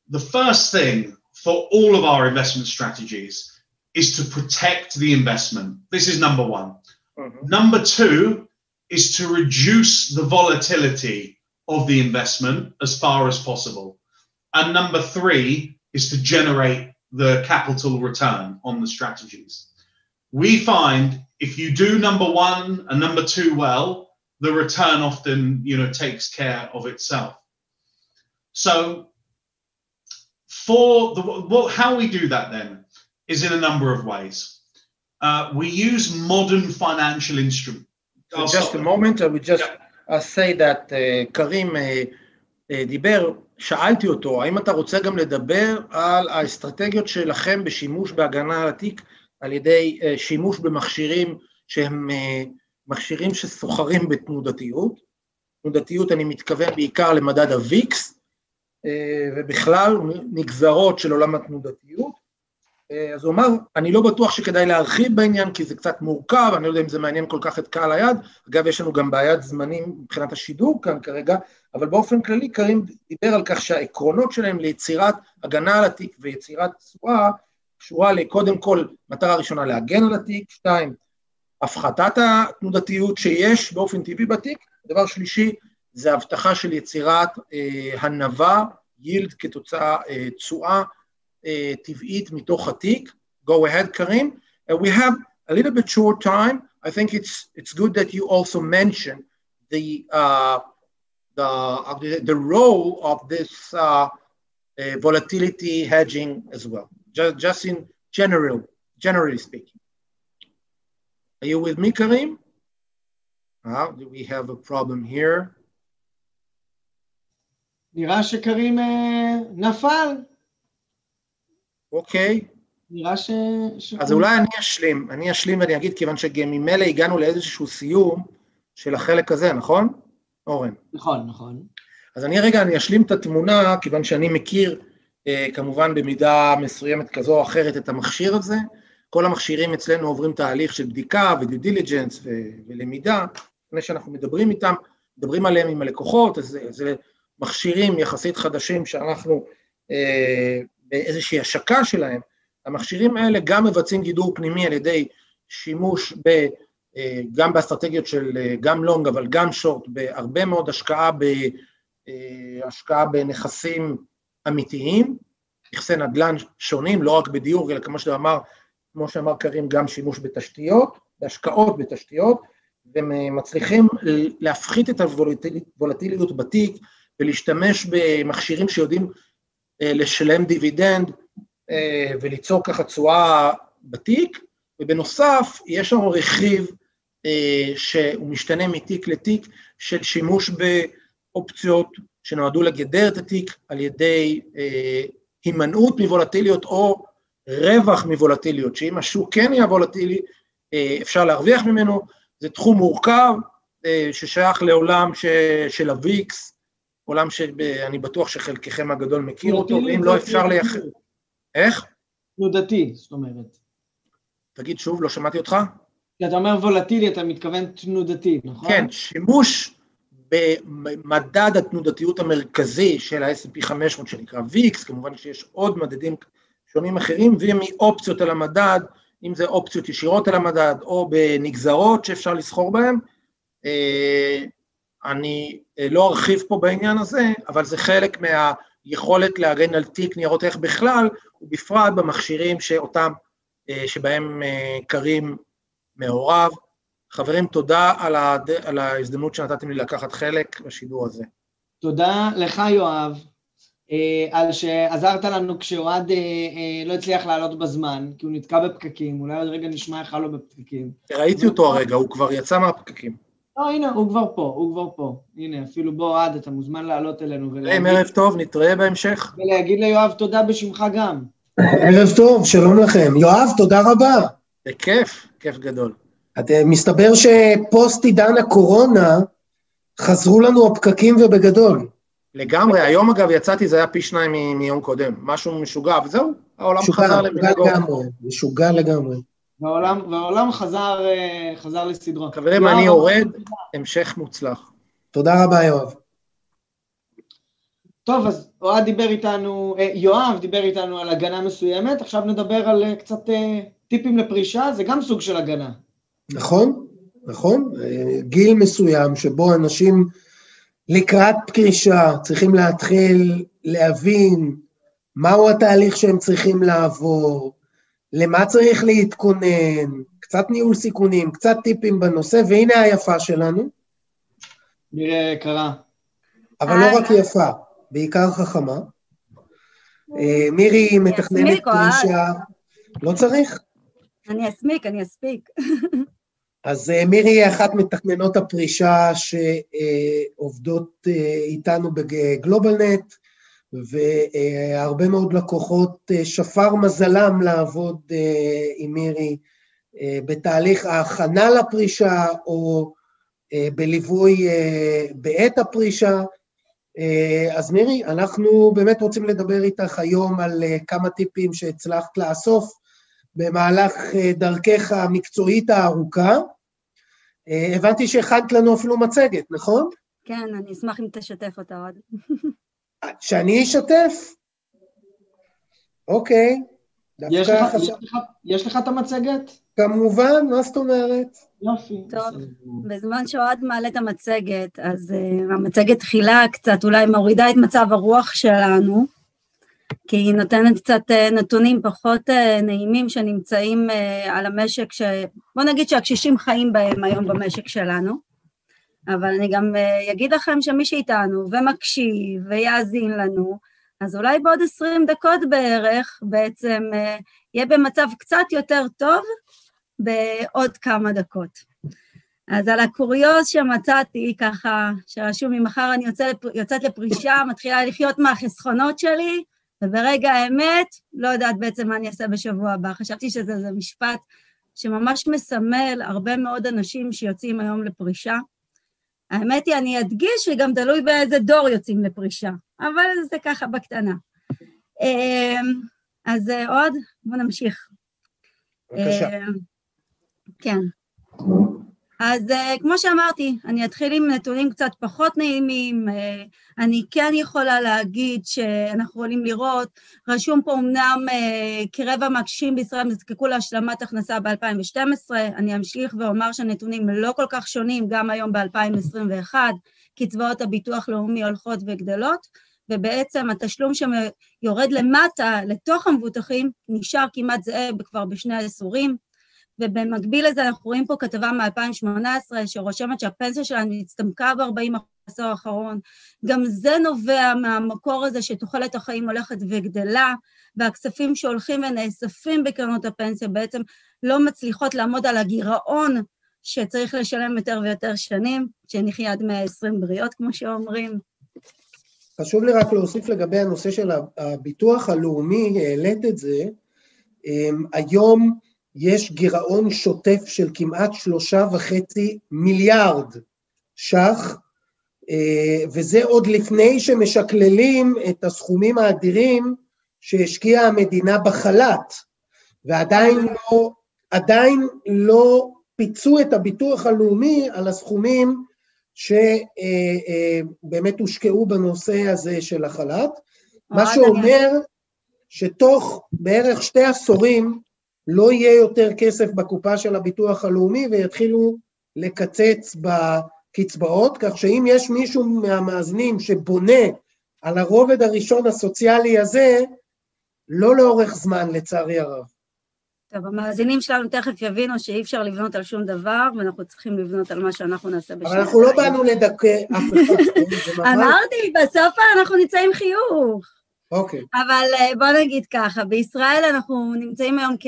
The first thing for all of our investment strategies is to protect the investment. This is number one. Mhm. Number two is to reduce the volatility of the investment as far as possible. And number three is to generate the capital return on the strategies. We find if you do number one and number two well, the return often you know takes care of itself. So for the what, how we do that then is in a number of ways. Uh, we use modern financial instruments. So just a moment, I would just uh, say that uh, קרים uh, uh, דיבר, שאלתי אותו, האם אתה רוצה גם לדבר על האסטרטגיות שלכם בשימוש בהגנה על התיק על ידי uh, שימוש במכשירים שהם uh, מכשירים שסוחרים בתנודתיות. תנודתיות אני מתכוון בעיקר למדד הוויקס, uh, ובכלל נגזרות של עולם התנודתיות. אה, אז הוא אמר, אני לא בטוח שכדאי להרחיב בעניין, כי זה קצת מורכב, אני לא יודע אם זה מעניין כל כך את קהל היד. אגב, יש לנו גם בעיית זמנים מבחינת השידור כאן כרגע, אבל באופן כללי קרים דיבר על כך שהעקרונות שלהם ליצירת הגנה על התיק ויצירת תשואה, קשורה לקודם כל, מטרה ראשונה להגן על התיק, שתיים, הפחתת התנודתיות שיש באופן טבעי בתיק, דבר שלישי, זה הבטחה של יצירת אה, הנבה, יילד כתוצאה, אה, תשואה, uh, טבעית מתוך התיק. Go ahead, Karim. Uh, we have a little bit short time. I think it's it's good that you also mention the uh, the, uh, the role of this uh, uh, volatility hedging as well. Just just in general, generally speaking. Are you with me, Karim? Uh, do we have a problem here? נראה שקרים אה, נפל, אוקיי. נראה ש... אז אולי אני אשלים, אני אשלים ואני אגיד, כיוון שממילא הגענו לאיזשהו סיום של החלק הזה, נכון? אורן. נכון, נכון. אז אני רגע, אני אשלים את התמונה, כיוון שאני מכיר כמובן במידה מסוימת כזו או אחרת את המכשיר הזה. כל המכשירים אצלנו עוברים תהליך של בדיקה ו due diligence ו- ולמידה, לפני שאנחנו מדברים איתם, מדברים עליהם עם הלקוחות, אז זה, זה מכשירים יחסית חדשים שאנחנו אה, באיזושהי השקה שלהם, המכשירים האלה גם מבצעים גידור פנימי על ידי שימוש ב, אה, גם באסטרטגיות של אה, גם long אבל גם short, בהרבה מאוד השקעה, ב, אה, השקעה בנכסים אמיתיים, נכסי נדל"ן שונים, לא רק בדיור, אלא כמו שאמר, כמו שאמר קרים, גם שימוש בתשתיות, בהשקעות בתשתיות, ומצליחים להפחית את הוולטיליות בתיק ולהשתמש במכשירים שיודעים לשלם דיבידנד וליצור ככה תשואה בתיק, ובנוסף יש לנו רכיב שהוא משתנה מתיק לתיק של שימוש באופציות שנועדו לגדר את התיק על ידי הימנעות מוולטיליות או רווח מוולטיליות, שאם השוק כן יהיה וולטילי, אפשר להרוויח ממנו, זה תחום מורכב ששייך לעולם של הוויקס, עולם שאני בטוח שחלקכם הגדול מכיר אותו, ואם לא אפשר לייחד... איך? תנודתי, זאת אומרת. תגיד שוב, לא שמעתי אותך. כשאתה אומר וולטילי, אתה מתכוון תנודתי, נכון? כן, שימוש במדד התנודתיות המרכזי של ה-S&P 500 שנקרא VIX, כמובן שיש עוד מדדים שונים אחרים, ומאופציות על המדד, אם זה אופציות ישירות על המדד או בנגזרות שאפשר לסחור בהן. אני לא ארחיב פה בעניין הזה, אבל זה חלק מהיכולת להגן על תיק ניירות ערך בכלל, ובפרט במכשירים שאותם, שבהם קרים מעורב. חברים, תודה על, הד... על ההזדמנות שנתתם לי לקחת חלק בשידור הזה. תודה לך, יואב, על שעזרת לנו כשאוהד לא הצליח לעלות בזמן, כי הוא נתקע בפקקים, אולי עוד רגע נשמע איך לו בפקקים. ראיתי אותו הרגע, הוא כבר יצא מהפקקים. לא, הנה, הוא כבר פה, הוא כבר פה. הנה, אפילו בוא, אוהד, אתה מוזמן לעלות אלינו ולהגיד... ערב טוב, נתראה בהמשך. ולהגיד ליואב תודה בשמך גם. ערב טוב, שלום לכם. יואב, תודה רבה. בכיף, כיף גדול. מסתבר שפוסט עידן הקורונה חזרו לנו הפקקים ובגדול. לגמרי, היום אגב יצאתי, זה היה פי שניים מיום קודם, משהו משוגע, וזהו, העולם משוגע, חזר למנהגו. לגמרי, משוגע לגמרי. והעולם, והעולם חזר, אה, חזר לסדרו. חברים, אני יורד, המשך מוצלח. תודה רבה, יואב. טוב, אז אוהד דיבר איתנו, אה, יואב דיבר איתנו על הגנה מסוימת, עכשיו נדבר על אה, קצת אה, טיפים לפרישה, זה גם סוג של הגנה. נכון, נכון. אה, גיל מסוים שבו אנשים לקראת פרישה צריכים להתחיל להבין מהו התהליך שהם צריכים לעבור, למה צריך להתכונן, קצת ניהול סיכונים, קצת טיפים בנושא, והנה היפה שלנו, נראה קרה. אבל לא רק יפה, בעיקר חכמה. אה, מירי מתכננת. פרישה, לא צריך. אני אסמיק, אני אספיק. אז אה, מירי היא אחת מתכננות הפרישה שעובדות אה, איתנו בגלובלנט, והרבה מאוד לקוחות אה, שפר מזלם לעבוד אה, עם מירי אה, בתהליך ההכנה לפרישה או אה, בליווי אה, בעת הפרישה. אה, אז מירי, אנחנו באמת רוצים לדבר איתך היום על אה, כמה טיפים שהצלחת לאסוף במהלך אה, דרכך המקצועית הארוכה. אה, הבנתי שהכנת לנו אפילו מצגת, נכון? כן, אני אשמח אם תשתף אותה עוד. שאני אשתף? אוקיי. יש לך, יש, חשב... לך, יש לך את המצגת? כמובן, מה זאת אומרת? יופי. טוב, בזמן שאוהד מעלה את המצגת, אז uh, המצגת תחילה קצת אולי מורידה את מצב הרוח שלנו, כי היא נותנת קצת uh, נתונים פחות uh, נעימים שנמצאים uh, על המשק, ש... בוא נגיד שהקשישים חיים בהם היום במשק שלנו, אבל אני גם אגיד לכם שמי שאיתנו ומקשיב ויאזין לנו, אז אולי בעוד 20 דקות בערך בעצם יהיה במצב קצת יותר טוב בעוד כמה דקות. אז על הקוריוז שמצאתי, ככה, שרשום ממחר אני. יוצאת לפרישה, מתחילה לחיות מהחסכונות שלי, וברגע האמת, לא יודעת בעצם מה אני אעשה בשבוע הבא. חשבתי שזה זה משפט שממש מסמל הרבה מאוד אנשים שיוצאים היום לפרישה. האמת היא, אני אדגיש שגם תלוי באיזה דור יוצאים לפרישה, אבל זה ככה בקטנה. אז עוד, בואו נמשיך. בבקשה. כן. אז uh, כמו שאמרתי, אני אתחיל עם נתונים קצת פחות נעימים. Uh, אני כן יכולה להגיד שאנחנו יכולים לראות, רשום פה אמנם uh, כרבע מהקשישים בישראל נזקקו להשלמת הכנסה ב-2012, אני אמשיך ואומר שהנתונים לא כל כך שונים גם היום ב-2021, קצבאות הביטוח לאומי הולכות וגדלות, ובעצם התשלום שיורד למטה, לתוך המבוטחים, נשאר כמעט זהה כבר בשני העשורים. ובמקביל לזה אנחנו רואים פה כתבה מ-2018 שרושמת שהפנסיה שלנו הצטמקה ב-40 העשור האחרון. גם זה נובע מהמקור הזה שתוחלת החיים הולכת וגדלה, והכספים שהולכים ונאספים בקרנות הפנסיה בעצם לא מצליחות לעמוד על הגירעון שצריך לשלם יותר ויותר שנים, שנחיה עד 120 בריאות, כמו שאומרים. חשוב לי רק להוסיף לגבי הנושא של הביטוח הלאומי, העלית את זה. היום יש גירעון שוטף של כמעט שלושה וחצי מיליארד ש"ח, וזה עוד לפני שמשקללים את הסכומים האדירים שהשקיעה המדינה בחל"ת, ועדיין לא, עדיין לא פיצו את הביטוח הלאומי על הסכומים שבאמת הושקעו בנושא הזה של החל"ת, מה שאומר שתוך בערך שתי עשורים לא יהיה יותר כסף בקופה של הביטוח הלאומי ויתחילו לקצץ בקצבאות, כך שאם יש מישהו מהמאזינים שבונה על הרובד הראשון הסוציאלי הזה, לא לאורך זמן, לצערי הרב. טוב, המאזינים שלנו תכף יבינו שאי אפשר לבנות על שום דבר, ואנחנו צריכים לבנות על מה שאנחנו נעשה בשביל... אבל אנחנו לא באנו לדכא אף אחד. אמרתי, בסוף אנחנו נצא עם חיוך. אוקיי. אבל בוא נגיד ככה, בישראל אנחנו נמצאים היום כ...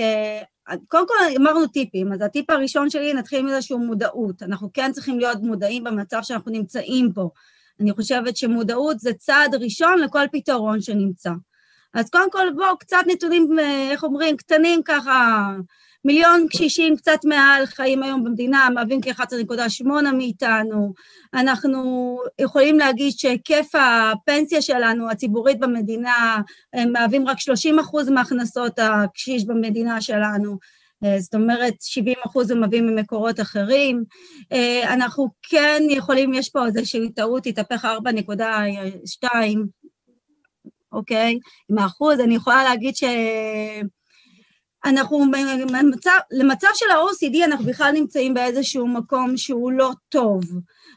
קודם כל אמרנו טיפים, אז הטיפ הראשון שלי נתחיל עם איזושהי מודעות. אנחנו כן צריכים להיות מודעים במצב שאנחנו נמצאים פה. אני חושבת שמודעות זה צעד ראשון לכל פתרון שנמצא. אז קודם כל בואו, קצת נתונים, איך אומרים, קטנים ככה, מיליון קשישים קצת מעל חיים היום במדינה, מהווים כ-11.8 מאיתנו. אנחנו יכולים להגיד שהיקף הפנסיה שלנו, הציבורית במדינה, מהווים רק 30 אחוז מהכנסות הקשיש במדינה שלנו. זאת אומרת, 70 אחוז הם מביאים ממקורות אחרים. אנחנו כן יכולים, יש פה איזושהי טעות, התהפך 4.2, אוקיי? עם האחוז, אני יכולה להגיד ש... אנחנו במצב, למצב של ה-OCD אנחנו בכלל נמצאים באיזשהו מקום שהוא לא טוב.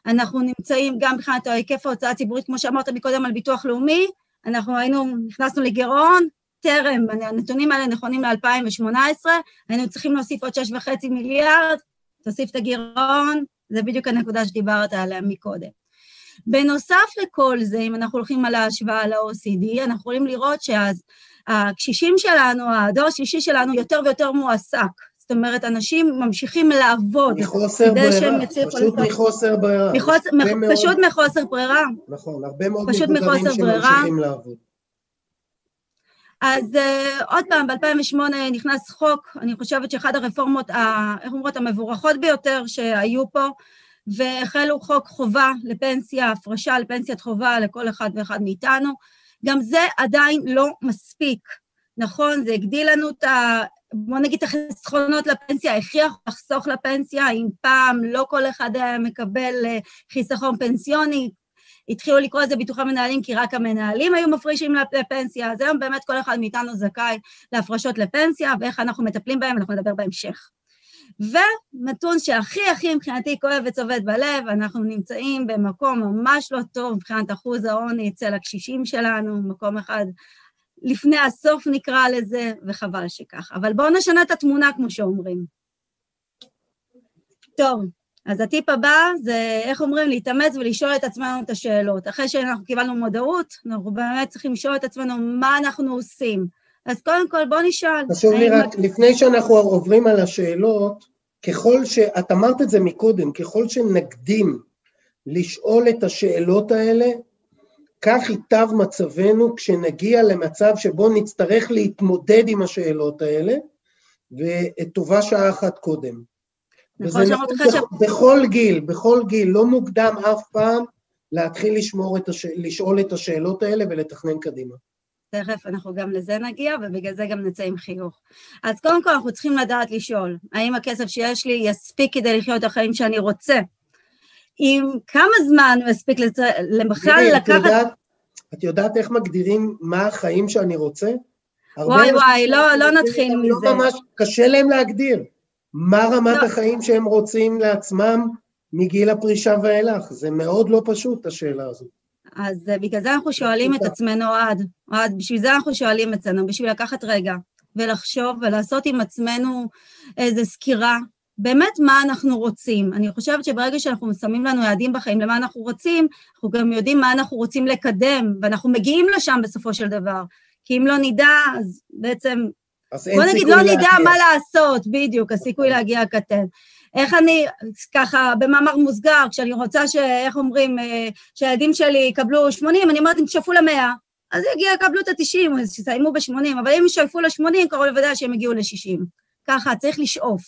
אנחנו נמצאים גם מבחינת היקף ההוצאה הציבורית, כמו שאמרת מקודם על ביטוח לאומי, אנחנו היינו, נכנסנו לגירעון, טרם, הנתונים האלה נכונים ל-2018, היינו צריכים להוסיף עוד 6.5 מיליארד, תוסיף את הגירעון, זה בדיוק הנקודה שדיברת עליה מקודם. בנוסף לכל זה, אם אנחנו הולכים על ההשוואה ל-OCD, אנחנו יכולים לראות שהקשישים שלנו, הדור השלישי שלנו, יותר ויותר מועסק. זאת אומרת, אנשים ממשיכים לעבוד. מחוסר ברירה, פשוט מחוסר ברירה. מחוס... מח... פשוט מחוסר ברירה. נכון, הרבה מאוד מבוגרים שממשיכים לעבוד. אז uh, עוד פעם, ב-2008 נכנס חוק, אני חושבת שאחד הרפורמות, ה, איך אומרות, המבורכות ביותר שהיו פה, והחלו חוק חובה לפנסיה, הפרשה לפנסיית חובה לכל אחד ואחד מאיתנו. גם זה עדיין לא מספיק, נכון? זה הגדיל לנו את ה... בוא נגיד את החסכונות לפנסיה, הכריח לחסוך לפנסיה, אם פעם לא כל אחד היה מקבל חיסכון פנסיוני, התחילו לקרוא לזה ביטוחי מנהלים כי רק המנהלים היו מפרישים לפנסיה, אז היום באמת כל אחד מאיתנו זכאי להפרשות לפנסיה, ואיך אנחנו מטפלים בהם, אנחנו נדבר בהמשך. ונתון שהכי הכי מבחינתי כואב וצובט בלב, אנחנו נמצאים במקום ממש לא טוב מבחינת אחוז העוני אצל הקשישים שלנו, מקום אחד לפני הסוף נקרא לזה, וחבל שכך. אבל בואו נשנה את התמונה, כמו שאומרים. טוב, אז הטיפ הבא זה, איך אומרים, להתאמץ ולשאול את עצמנו את השאלות. אחרי שאנחנו קיבלנו מודעות, אנחנו באמת צריכים לשאול את עצמנו מה אנחנו עושים. אז קודם כל בוא נשאל. חשוב לי רק, לפני שאנחנו עוברים על השאלות, ככל ש... את אמרת את זה מקודם, ככל שנקדים לשאול את השאלות האלה, כך ייטב מצבנו כשנגיע למצב שבו נצטרך להתמודד עם השאלות האלה, וטובה שעה אחת קודם. נכון, שאמרת לך ש... בכל גיל, בכל גיל, לא מוקדם אף פעם להתחיל לשמור את הש... לשאול את השאלות האלה ולתכנן קדימה. תכף אנחנו גם לזה נגיע, ובגלל זה גם נצא עם חיוך. אז קודם כל אנחנו צריכים לדעת לשאול, האם הכסף שיש לי יספיק כדי לחיות את החיים שאני רוצה? עם כמה זמן הוא יספיק בכלל לקחת... יודעת, את יודעת איך מגדירים מה החיים שאני רוצה? וואי וואי, לא, לא נתחיל מזה. לא ממש, קשה להם להגדיר. מה רמת לא. החיים שהם רוצים לעצמם מגיל הפרישה ואילך? זה מאוד לא פשוט, השאלה הזאת. אז בגלל זה אנחנו שואלים את עצמנו, אוהד, אוהד, בשביל זה אנחנו שואלים אצלנו, בשביל לקחת רגע ולחשוב ולעשות עם עצמנו איזו סקירה, באמת מה אנחנו רוצים. אני חושבת שברגע שאנחנו שמים לנו יעדים בחיים למה אנחנו רוצים, אנחנו גם יודעים מה אנחנו רוצים לקדם, ואנחנו מגיעים לשם בסופו של דבר. כי אם לא נדע, אז בעצם... אז בוא נגיד, לא נדע מה לעשות, בדיוק, הסיכוי להגיע קטן. איך אני, ככה, במאמר מוסגר, כשאני רוצה ש... איך אומרים, שהילדים שלי יקבלו 80, אני אומרת, הם תשאפו למאה, אז יגיע, יקבלו את ה-90, אז שיסיימו ב-80, אבל אם ישאפו ל-80, קרוב לוודאי שהם יגיעו ל-60. ככה, צריך לשאוף.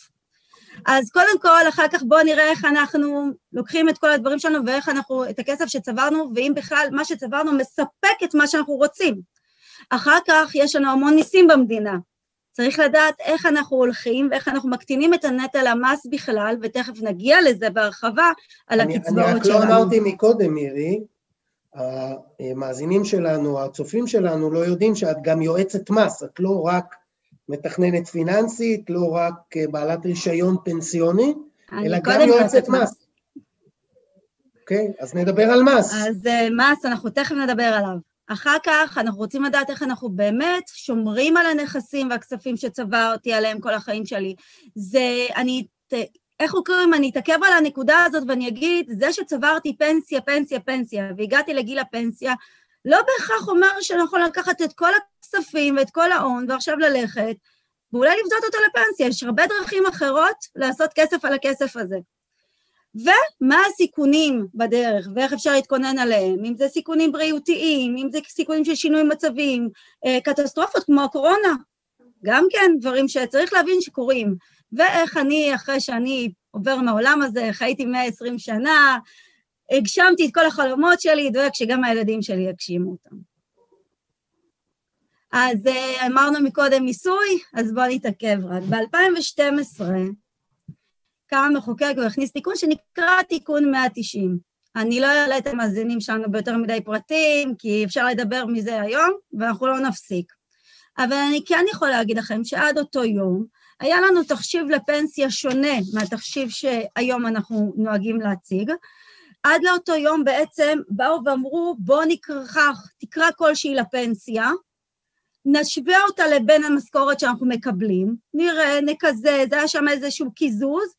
אז קודם כל, אחר כך בואו נראה איך אנחנו לוקחים את כל הדברים שלנו ואיך אנחנו, את הכסף שצברנו, ואם בכלל מה שצברנו מספק את מה שאנחנו רוצים. אחר כך יש לנו המון ניסים במדינה. צריך לדעת איך אנחנו הולכים ואיך אנחנו מקטינים את הנטל המס בכלל, ותכף נגיע לזה בהרחבה על אני, הקצבאות שלנו. אני רק לא אמרתי מקודם, מירי, המאזינים שלנו, הצופים שלנו, לא יודעים שאת גם יועצת מס, את לא רק מתכננת פיננסית, לא רק בעלת רישיון פנסיוני, אלא גם יועצת מס. אוקיי, okay, אז נדבר על מס. אז uh, מס, אנחנו תכף נדבר עליו. אחר כך אנחנו רוצים לדעת איך אנחנו באמת שומרים על הנכסים והכספים שצברתי עליהם כל החיים שלי. זה, אני, איך קוראים, אני אתעכב על הנקודה הזאת ואני אגיד, זה שצברתי פנסיה, פנסיה, פנסיה, והגעתי לגיל הפנסיה, לא בהכרח אומר שאני יכול לקחת את כל הכספים ואת כל ההון ועכשיו ללכת, ואולי לבדות אותו לפנסיה. יש הרבה דרכים אחרות לעשות כסף על הכסף הזה. ומה הסיכונים בדרך, ואיך אפשר להתכונן עליהם, אם זה סיכונים בריאותיים, אם זה סיכונים של שינוי מצבים, קטסטרופות כמו הקורונה, גם כן דברים שצריך להבין שקורים. ואיך אני, אחרי שאני עובר מהעולם הזה, חייתי 120 שנה, הגשמתי את כל החלומות שלי, דואג שגם הילדים שלי יגשימו אותם. אז uh, אמרנו מקודם מיסוי, אז בואו נתעכב רק. ב-2012 קם המחוקק והכניס תיקון שנקרא תיקון 190. אני לא אעלה את המאזינים שלנו ביותר מדי פרטים, כי אפשר לדבר מזה היום, ואנחנו לא נפסיק. אבל אני כן יכולה להגיד לכם שעד אותו יום היה לנו תחשיב לפנסיה שונה מהתחשיב שהיום אנחנו נוהגים להציג. עד לאותו יום בעצם באו ואמרו, בואו נקרח תקרא כלשהי לפנסיה, נשווה אותה לבין המשכורת שאנחנו מקבלים, נראה, נקזז, היה שם איזשהו קיזוז,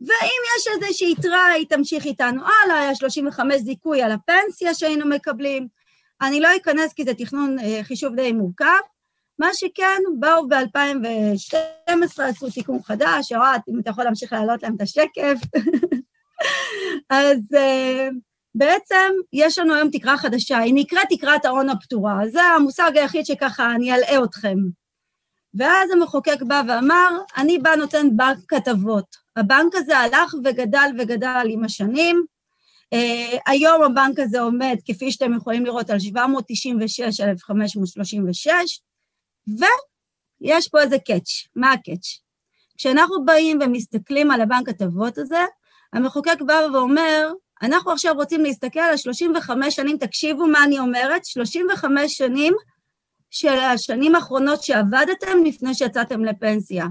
ואם יש איזושהי יתרה, היא תמשיך איתנו הלאה, היה 35 זיכוי על הפנסיה שהיינו מקבלים. אני לא אכנס כי זה תכנון אה, חישוב די מורכב. מה שכן, באו ב-2012, עשו תיקון חדש, אוהד, אם אתה יכול להמשיך להעלות להם את השקף. אז uh, בעצם יש לנו היום תקרה חדשה, היא נקראת תקרת ההון הפתורה, זה המושג היחיד שככה אני אלאה אתכם. ואז המחוקק בא ואמר, אני בא נותן בנק כתבות. הבנק הזה הלך וגדל וגדל עם השנים. Uh, היום הבנק הזה עומד, כפי שאתם יכולים לראות, על 796,536, ויש פה איזה קאץ'. מה הקאץ'? כשאנחנו באים ומסתכלים על הבנק הטבות הזה, המחוקק בא ואומר, אנחנו עכשיו רוצים להסתכל על 35 שנים, תקשיבו מה אני אומרת, 35 שנים של השנים האחרונות שעבדתם לפני שיצאתם לפנסיה.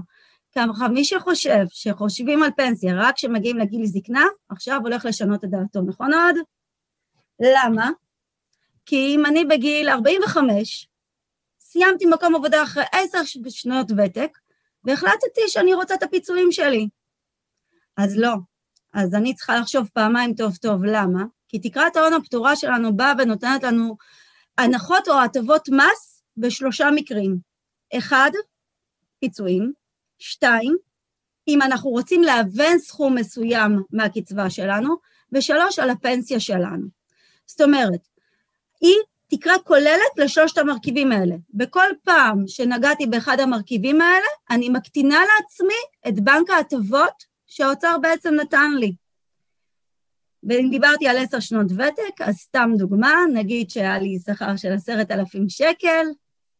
ככה מי שחושב שחושבים על פנסיה רק כשמגיעים לגיל זקנה, עכשיו הולך לשנות את דעתו, נכון עוד? למה? כי אם אני בגיל 45, סיימתי מקום עבודה אחרי עשר שנות ותק, והחלטתי שאני רוצה את הפיצויים שלי. אז לא. אז אני צריכה לחשוב פעמיים טוב טוב, למה? כי תקרת ההון הפטורה שלנו באה ונותנת לנו הנחות או הטבות מס בשלושה מקרים. אחד, פיצויים. שתיים, אם אנחנו רוצים להוון סכום מסוים מהקצבה שלנו, ושלוש, על הפנסיה שלנו. זאת אומרת, היא תקרה כוללת לשלושת המרכיבים האלה. בכל פעם שנגעתי באחד המרכיבים האלה, אני מקטינה לעצמי את בנק ההטבות שהאוצר בעצם נתן לי. ואם דיברתי על עשר שנות ותק, אז סתם דוגמה, נגיד שהיה לי שכר של עשרת אלפים שקל,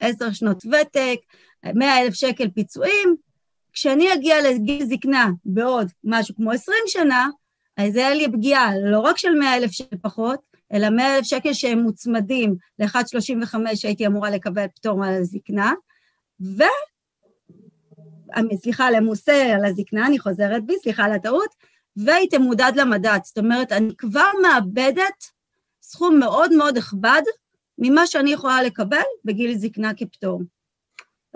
עשר שנות ותק, מאה אלף שקל פיצויים, כשאני אגיע לגיל זקנה בעוד משהו כמו עשרים שנה, אז זה היה לי פגיעה לא רק של מאה אלף שקל פחות, אלא 100 אלף שקל שהם מוצמדים ל-1.35 שהייתי אמורה לקבל פטור על הזקנה, ו... סליחה, למוסה על הזקנה, אני חוזרת בי, סליחה על הטעות, והיא תמודד למדד. זאת אומרת, אני כבר מאבדת סכום מאוד מאוד נכבד ממה שאני יכולה לקבל בגיל זקנה כפטור.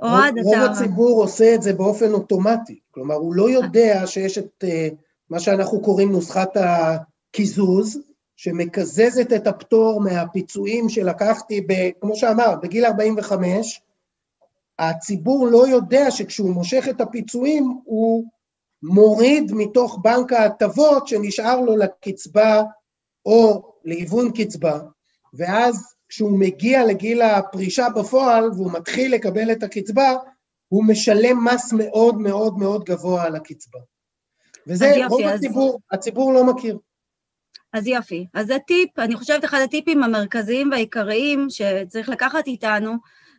אוהד, אתה... רוב הציבור עושה את זה באופן אוטומטי. כלומר, הוא לא יודע שיש את uh, מה שאנחנו קוראים נוסחת הקיזוז, שמקזזת את הפטור מהפיצויים שלקחתי, ב, כמו שאמרת, בגיל 45, הציבור לא יודע שכשהוא מושך את הפיצויים, הוא מוריד מתוך בנק ההטבות שנשאר לו לקצבה או להיוון קצבה, ואז כשהוא מגיע לגיל הפרישה בפועל והוא מתחיל לקבל את הקצבה, הוא משלם מס מאוד מאוד מאוד גבוה על הקצבה. וזה רוב הציבור, הציבור לא מכיר. אז יופי. אז זה טיפ, אני חושבת אחד הטיפים המרכזיים והעיקריים שצריך לקחת איתנו,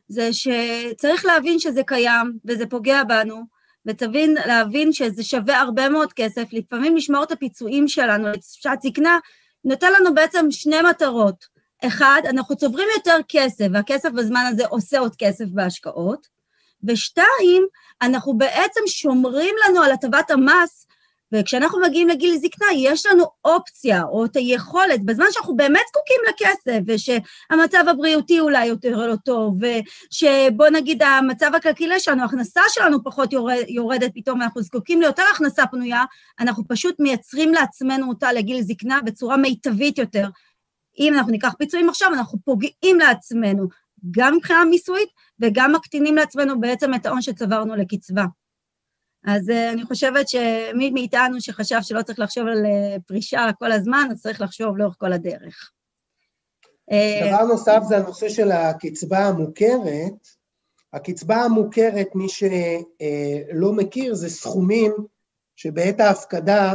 זה שצריך להבין שזה קיים וזה פוגע בנו, ותבין, להבין שזה שווה הרבה מאוד כסף, לפעמים לשמור את הפיצויים שלנו לשעת זקנה, נותן לנו בעצם שני מטרות. אחד, אנחנו צוברים יותר כסף, והכסף בזמן הזה עושה עוד כסף בהשקעות, ושתיים, אנחנו בעצם שומרים לנו על הטבת המס וכשאנחנו מגיעים לגיל זקנה, יש לנו אופציה או את היכולת, בזמן שאנחנו באמת זקוקים לכסף, ושהמצב הבריאותי אולי יותר לא טוב, ושבוא נגיד המצב הכלכלי שלנו, ההכנסה שלנו פחות יורד, יורדת פתאום, ואנחנו זקוקים ליותר הכנסה פנויה, אנחנו פשוט מייצרים לעצמנו אותה לגיל זקנה בצורה מיטבית יותר. אם אנחנו ניקח פיצויים עכשיו, אנחנו פוגעים לעצמנו, גם מבחינה מיסויית וגם מקטינים לעצמנו בעצם את ההון שצברנו לקצבה. אז uh, אני חושבת שמי מאיתנו שחשב שלא צריך לחשוב על uh, פרישה כל הזמן, אז צריך לחשוב לאורך כל הדרך. אה, דבר נוסף זה הנושא של הקצבה המוכרת, הקצבה המוכרת, מי שלא מכיר, זה סכומים שבעת ההפקדה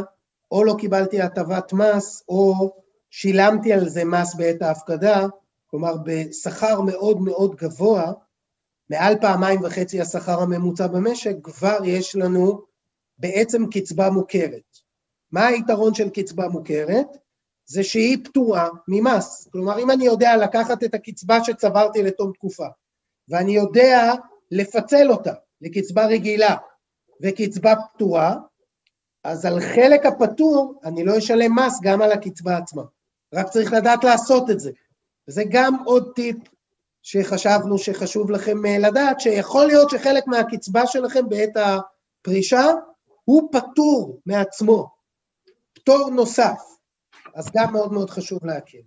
או לא קיבלתי הטבת מס או שילמתי על זה מס בעת ההפקדה, כלומר בשכר מאוד מאוד גבוה, מעל פעמיים וחצי השכר הממוצע במשק, כבר יש לנו בעצם קצבה מוכרת. מה היתרון של קצבה מוכרת? זה שהיא פטורה ממס. כלומר, אם אני יודע לקחת את הקצבה שצברתי לתום תקופה, ואני יודע לפצל אותה לקצבה רגילה וקצבה פטורה, אז על חלק הפטור אני לא אשלם מס גם על הקצבה עצמה. רק צריך לדעת לעשות את זה. וזה גם עוד טיפ שחשבנו שחשוב לכם אה, לדעת, שיכול להיות שחלק מהקצבה שלכם בעת הפרישה הוא פטור מעצמו, פטור נוסף, אז גם מאוד מאוד חשוב להכיר.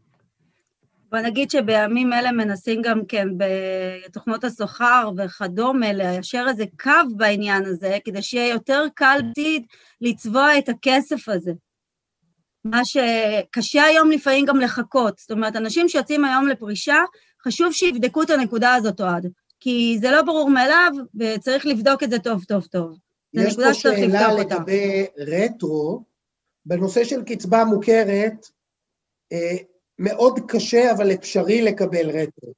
בוא נגיד שבימים אלה מנסים גם כן בתוכנות השכר וכדומה ליישר איזה קו בעניין הזה, כדי שיהיה יותר קל עתיד לצבוע את הכסף הזה. מה שקשה היום לפעמים גם לחכות. זאת אומרת, אנשים שיוצאים היום לפרישה, חשוב שיבדקו את הנקודה הזאת, אוהד. כי זה לא ברור מאליו, וצריך לבדוק את זה טוב טוב טוב. יש פה שאלה לגבי רטרו, בנושא של קצבה מוכרת, אה, מאוד קשה, אבל אפשרי לקבל רטרו.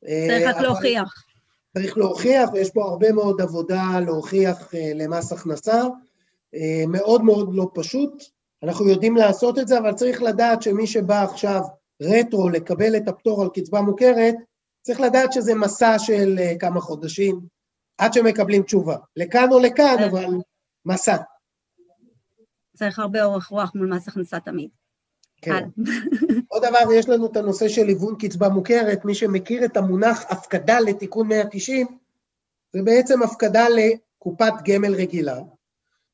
צריך רק להוכיח. צריך להוכיח, ויש פה הרבה מאוד עבודה להוכיח אה, למס הכנסה. אה, מאוד מאוד לא פשוט. אנחנו יודעים לעשות את זה, אבל צריך לדעת שמי שבא עכשיו רטרו לקבל את הפטור על קצבה מוכרת, צריך לדעת שזה מסע של כמה חודשים, עד שמקבלים תשובה. לכאן או לכאן, אבל מסע. צריך הרבה אורך רוח מול מס הכנסה תמיד. כן. עוד דבר, יש לנו את הנושא של היוון קצבה מוכרת, מי שמכיר את המונח הפקדה לתיקון 190, זה בעצם הפקדה לקופת גמל רגילה,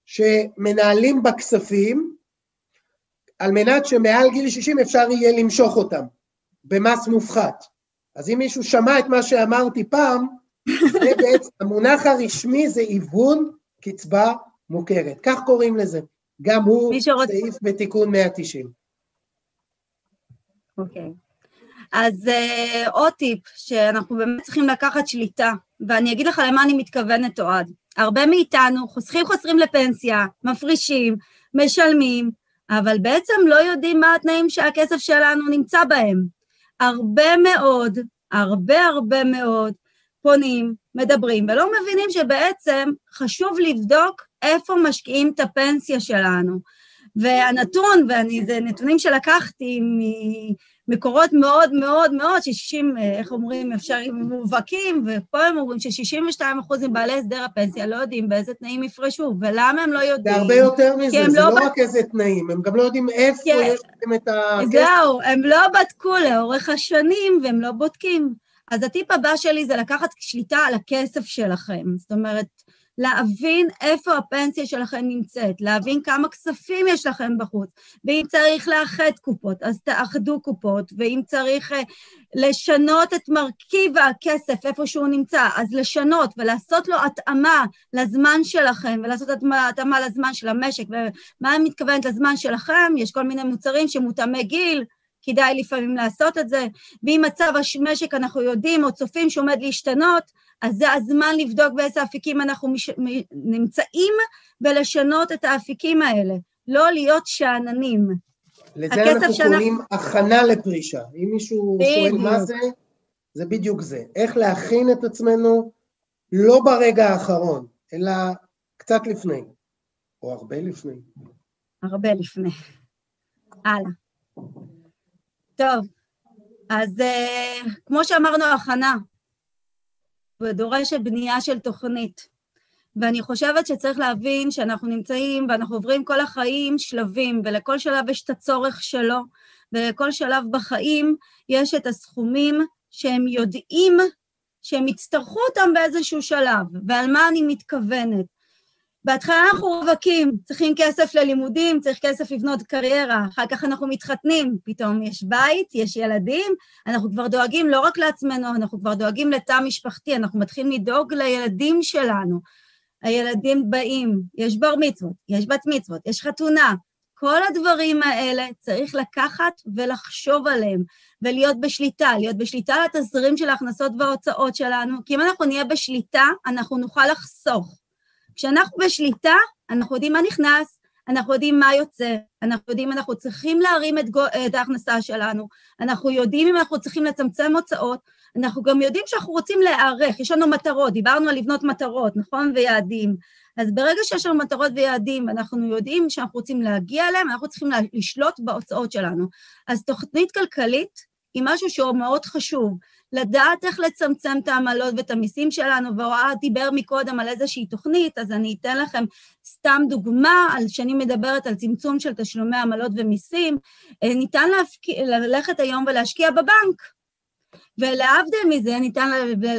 שמנהלים בה כספים על מנת שמעל גיל 60 אפשר יהיה למשוך אותם במס מופחת. אז אם מישהו שמע את מה שאמרתי פעם, זה בעצם, המונח הרשמי זה היוון קצבה מוכרת, כך קוראים לזה. גם הוא. סעיף בתיקון 190. אוקיי. Okay. אז uh, עוד טיפ, שאנחנו באמת צריכים לקחת שליטה, ואני אגיד לך למה אני מתכוונת, אוהד. הרבה מאיתנו חוסכים חוסרים לפנסיה, מפרישים, משלמים, אבל בעצם לא יודעים מה התנאים שהכסף שלנו נמצא בהם. הרבה מאוד, הרבה הרבה מאוד, פונים, מדברים, ולא מבינים שבעצם חשוב לבדוק איפה משקיעים את הפנסיה שלנו. והנתון, ואני, זה נתונים שלקחתי ממקורות מאוד מאוד מאוד, ש-60, איך אומרים, אפשר, מובהקים, ופה הם אומרים ש-62 אחוז מבעלי הסדר הפנסיה לא יודעים באיזה תנאים יפרשו, ולמה הם לא יודעים? זה הרבה יותר מזה, זה לא, לא רק איזה תנאים, הם גם לא יודעים איפה כן. יש להם את ה... זהו, הם לא בדקו לאורך השנים, והם לא בודקים. אז הטיפ הבא שלי זה לקחת שליטה על הכסף שלכם. זאת אומרת, להבין איפה הפנסיה שלכם נמצאת, להבין כמה כספים יש לכם בחוץ, ואם צריך לאחד קופות, אז תאחדו קופות, ואם צריך uh, לשנות את מרכיב הכסף איפה שהוא נמצא, אז לשנות ולעשות לו התאמה לזמן שלכם, ולעשות התאמה לזמן של המשק, ומה אני מתכוונת לזמן שלכם? יש כל מיני מוצרים שמותאמי גיל, כדאי לפעמים לעשות את זה, ואם מצב המשק אנחנו יודעים או צופים שעומד להשתנות, אז זה הזמן לבדוק באיזה אפיקים אנחנו מש... נמצאים ולשנות את האפיקים האלה, לא להיות שאננים. לזה אנחנו שאנחנו... קוראים הכנה לפרישה. אם מישהו שואל מה זה, זה בדיוק זה. איך להכין את עצמנו לא ברגע האחרון, אלא קצת לפני, או הרבה לפני. הרבה לפני. הלאה. טוב, אז uh, כמו שאמרנו, הכנה, ודורשת בנייה של תוכנית. ואני חושבת שצריך להבין שאנחנו נמצאים ואנחנו עוברים כל החיים שלבים, ולכל שלב יש את הצורך שלו, ולכל שלב בחיים יש את הסכומים שהם יודעים שהם יצטרכו אותם באיזשהו שלב. ועל מה אני מתכוונת? בהתחלה אנחנו רווקים, צריכים כסף ללימודים, צריך כסף לבנות קריירה, אחר כך אנחנו מתחתנים, פתאום יש בית, יש ילדים, אנחנו כבר דואגים לא רק לעצמנו, אנחנו כבר דואגים לתא משפחתי, אנחנו מתחילים לדאוג לילדים שלנו. הילדים באים, יש בר מצוות, יש בת מצוות, יש חתונה, כל הדברים האלה צריך לקחת ולחשוב עליהם, ולהיות בשליטה, להיות בשליטה על התזרים של ההכנסות וההוצאות שלנו, כי אם אנחנו נהיה בשליטה, אנחנו נוכל לחסוך. כשאנחנו בשליטה, אנחנו יודעים מה נכנס, אנחנו יודעים מה יוצא, אנחנו יודעים אנחנו צריכים להרים את, גו, את ההכנסה שלנו, אנחנו יודעים אם אנחנו צריכים לצמצם הוצאות, אנחנו גם יודעים שאנחנו רוצים להיערך, יש לנו מטרות, דיברנו על לבנות מטרות, נכון? ויעדים. אז ברגע שיש לנו מטרות ויעדים, אנחנו יודעים שאנחנו רוצים להגיע אליהם, אנחנו צריכים לשלוט בהוצאות שלנו. אז תוכנית כלכלית היא משהו שהוא מאוד חשוב. לדעת איך לצמצם את העמלות ואת המיסים שלנו, ואוהד דיבר מקודם על איזושהי תוכנית, אז אני אתן לכם סתם דוגמה, על שאני מדברת על צמצום של תשלומי עמלות ומיסים. אה, ניתן להפק... ללכת היום ולהשקיע בבנק. ולהבדיל מזה, ניתן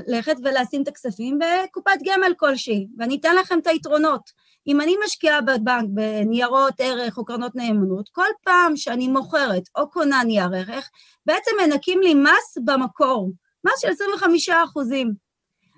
ללכת ולשים את הכספים בקופת גמל כלשהי, ואני אתן לכם את היתרונות. אם אני משקיעה בבנק בניירות ערך או קרנות נאמנות, כל פעם שאני מוכרת או קונה נייר ערך, בעצם מנקים לי מס במקור, מס של 25 אחוזים.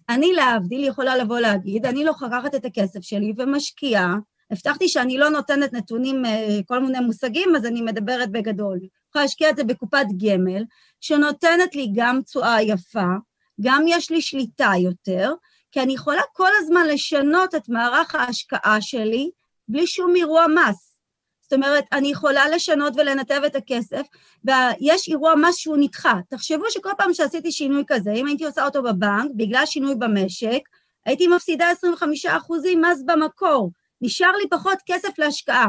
אני להבדיל יכולה לבוא להגיד, אני לא לקחת את הכסף שלי ומשקיעה, הבטחתי שאני לא נותנת נתונים, אה, כל מיני מושגים, אז אני מדברת בגדול. יכולה להשקיע את זה בקופת גמל, שנותנת לי גם תשואה יפה, גם יש לי שליטה יותר, כי אני יכולה כל הזמן לשנות את מערך ההשקעה שלי בלי שום אירוע מס. זאת אומרת, אני יכולה לשנות ולנתב את הכסף, ויש אירוע מס שהוא נדחה. תחשבו שכל פעם שעשיתי שינוי כזה, אם הייתי עושה אותו בבנק, בגלל שינוי במשק, הייתי מפסידה 25% מס במקור. נשאר לי פחות כסף להשקעה.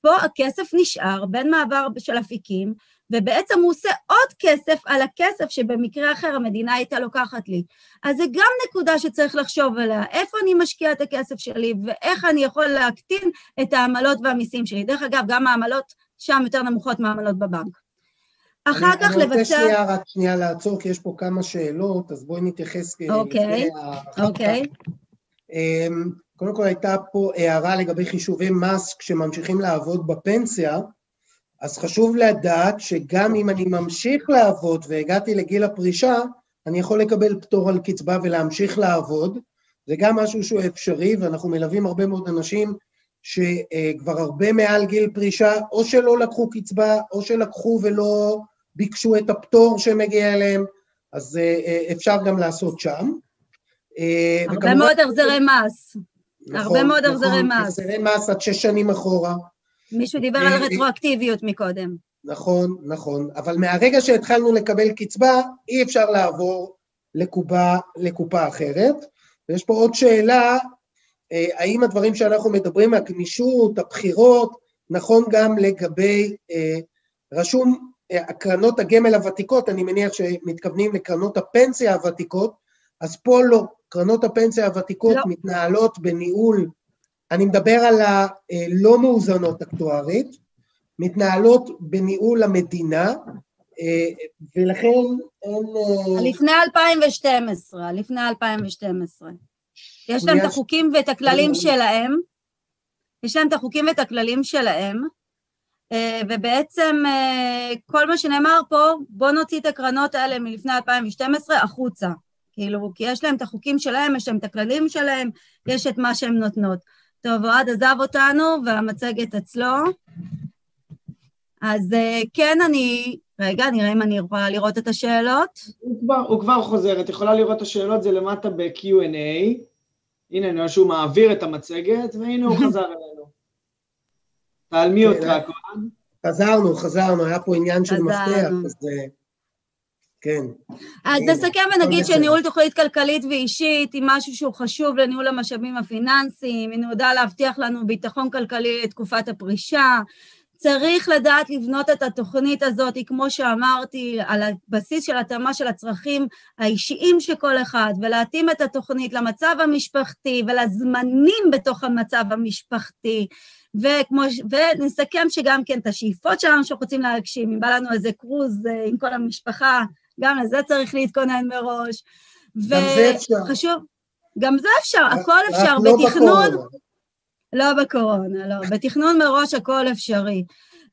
פה הכסף נשאר בין מעבר של אפיקים, ובעצם הוא עושה עוד כסף על הכסף שבמקרה אחר המדינה הייתה לוקחת לי. אז זה גם נקודה שצריך לחשוב עליה, איפה אני משקיע את הכסף שלי ואיך אני יכול להקטין את העמלות והמיסים שלי. דרך אגב, גם העמלות שם יותר נמוכות מהעמלות בבנק. אחר אני, כך אני לבצע... אני רוצה שנייה, רק שנייה לעצור, כי יש פה כמה שאלות, אז בואי נתייחס אוקיי, אוקיי. אמ, קודם כל הייתה פה הערה לגבי חישובי מס כשממשיכים לעבוד בפנסיה, אז חשוב לדעת שגם אם אני ממשיך לעבוד והגעתי לגיל הפרישה, אני יכול לקבל פטור על קצבה ולהמשיך לעבוד. זה גם משהו שהוא אפשרי, ואנחנו מלווים הרבה מאוד אנשים שכבר הרבה מעל גיל פרישה, או שלא לקחו קצבה, או שלקחו ולא ביקשו את הפטור שמגיע אליהם, אז אה, אפשר גם לעשות שם. אה, הרבה וכמובן, מאוד החזרי מס. נכון, הרבה מאוד החזרי נכון, מס. החזרי מס עד שש שנים אחורה. מישהו דיבר על אה, רטרואקטיביות מקודם. נכון, נכון, אבל מהרגע שהתחלנו לקבל קצבה, אי אפשר לעבור לקופה, לקופה אחרת. ויש פה עוד שאלה, אה, האם הדברים שאנחנו מדברים, הגמישות, הבחירות, נכון גם לגבי, אה, רשום קרנות הגמל הוותיקות, אני מניח שמתכוונים לקרנות הפנסיה הוותיקות, אז פה לא, קרנות הפנסיה הוותיקות לא. מתנהלות בניהול אני מדבר על הלא מאוזנות אקטוארית, מתנהלות בניהול המדינה, ולכן אין... אה, לפני 2012, לפני 2012. יש להם את החוקים ואת הכללים שלהם, יש להם את החוקים ואת הכללים שלהם, אה, ובעצם אה, כל מה שנאמר פה, בואו נוציא את הקרנות האלה מלפני 2012 החוצה. כאילו, כי יש להם את החוקים שלהם, יש להם את הכללים שלהם, יש את מה שהן נותנות. טוב, אוהד עזב אותנו והמצגת אצלו. אז אה, כן, אני... רגע, נראה אם אני יכולה לראות את השאלות. הוא כבר, הוא כבר חוזר, את יכולה לראות את השאלות, זה למטה ב-Q&A. הנה, אני רואה שהוא מעביר את המצגת, והנה הוא חזר אלינו. תעלמי אותה, כהן. חזרנו, חזרנו, היה פה עניין של מפתח, אז... כן. אז נסכם ונגיד שניהול תוכנית כלכלית ואישית היא משהו שהוא חשוב לניהול המשאבים הפיננסיים, היא נועדה להבטיח לנו ביטחון כלכלי לתקופת הפרישה. צריך לדעת לבנות את התוכנית הזאת, כמו שאמרתי, על הבסיס של התאמה של הצרכים האישיים של כל אחד, ולהתאים את התוכנית למצב המשפחתי ולזמנים בתוך המצב המשפחתי. וכמו, ונסכם שגם כן את השאיפות שלנו שאנחנו רוצים להגשים, אם בא לנו איזה קרוז אה, עם כל המשפחה, גם לזה צריך להתכונן מראש. גם זה אפשר. וחשוב, גם זה אפשר, הכל אפשר, לא בתכנון... בקורונה. לא בקורונה, לא. בתכנון מראש הכל אפשרי.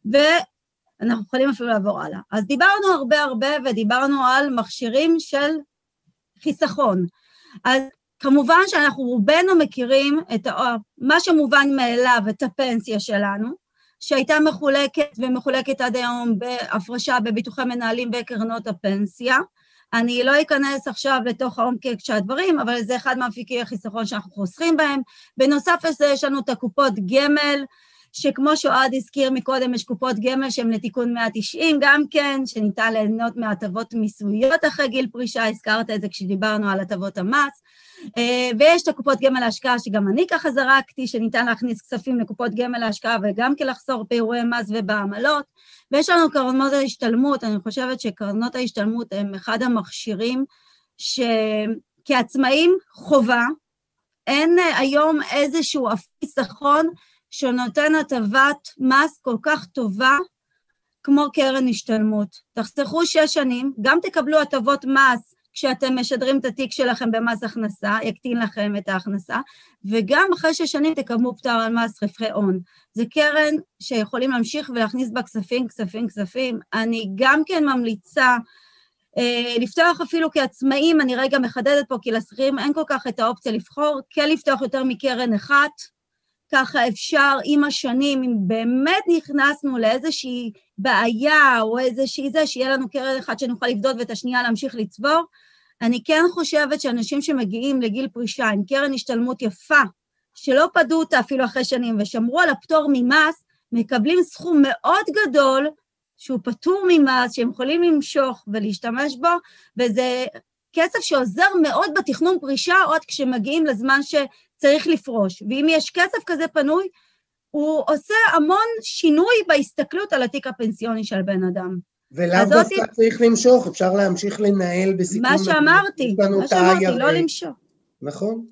ואנחנו יכולים אפילו לעבור הלאה. אז דיברנו הרבה הרבה ודיברנו על מכשירים של חיסכון. אז כמובן שאנחנו רובנו מכירים את מה שמובן מאליו, את הפנסיה שלנו, שהייתה מחולקת ומחולקת עד היום בהפרשה בביטוחי מנהלים בקרנות הפנסיה. אני לא אכנס עכשיו לתוך העומק של הדברים, אבל זה אחד מאפיקי החיסכון שאנחנו חוסכים בהם. בנוסף לזה יש לנו את הקופות גמל, שכמו שאוהד הזכיר מקודם, יש קופות גמל שהן לתיקון 190 גם כן, שניתן ליהנות מהטבות מיסויות אחרי גיל פרישה, הזכרת את זה כשדיברנו על הטבות המס. אה, ויש את הקופות גמל להשקעה, שגם אני ככה זרקתי, שניתן להכניס כספים לקופות גמל להשקעה וגם כן לחסור באירועי מס ובעמלות. ויש לנו קרנות ההשתלמות, אני חושבת שקרנות ההשתלמות הם אחד המכשירים שכעצמאים חובה, אין היום איזשהו חיסכון שנותן הטבת מס כל כך טובה כמו קרן השתלמות. תחסכו שש שנים, גם תקבלו הטבות מס כשאתם משדרים את התיק שלכם במס הכנסה, יקטין לכם את ההכנסה, וגם אחרי שש שנים תקבלו פטר על מס רווחי הון. זה קרן שיכולים להמשיך ולהכניס בה כספים, כספים, כספים. אני גם כן ממליצה אה, לפתוח אפילו כעצמאים, אני רגע מחדדת פה, כי לשכירים אין כל כך את האופציה לבחור, כן לפתוח יותר מקרן אחת, ככה אפשר עם השנים, אם באמת נכנסנו לאיזושהי בעיה או איזושהי זה, שיהיה לנו קרן אחת שנוכל לבדות ואת השנייה להמשיך לצבור. אני כן חושבת שאנשים שמגיעים לגיל פרישה עם קרן השתלמות יפה, שלא פדו אותה אפילו אחרי שנים ושמרו על הפטור ממס, מקבלים סכום מאוד גדול שהוא פטור ממס, שהם יכולים למשוך ולהשתמש בו, וזה כסף שעוזר מאוד בתכנון פרישה עוד כשמגיעים לזמן שצריך לפרוש. ואם יש כסף כזה פנוי, הוא עושה המון שינוי בהסתכלות על התיק הפנסיוני של בן אדם. ולאו דווקא אותי... צריך למשוך, אפשר להמשיך לנהל בסיכון. מה שאמרתי, מה שאמרתי, לא למשוך. נכון.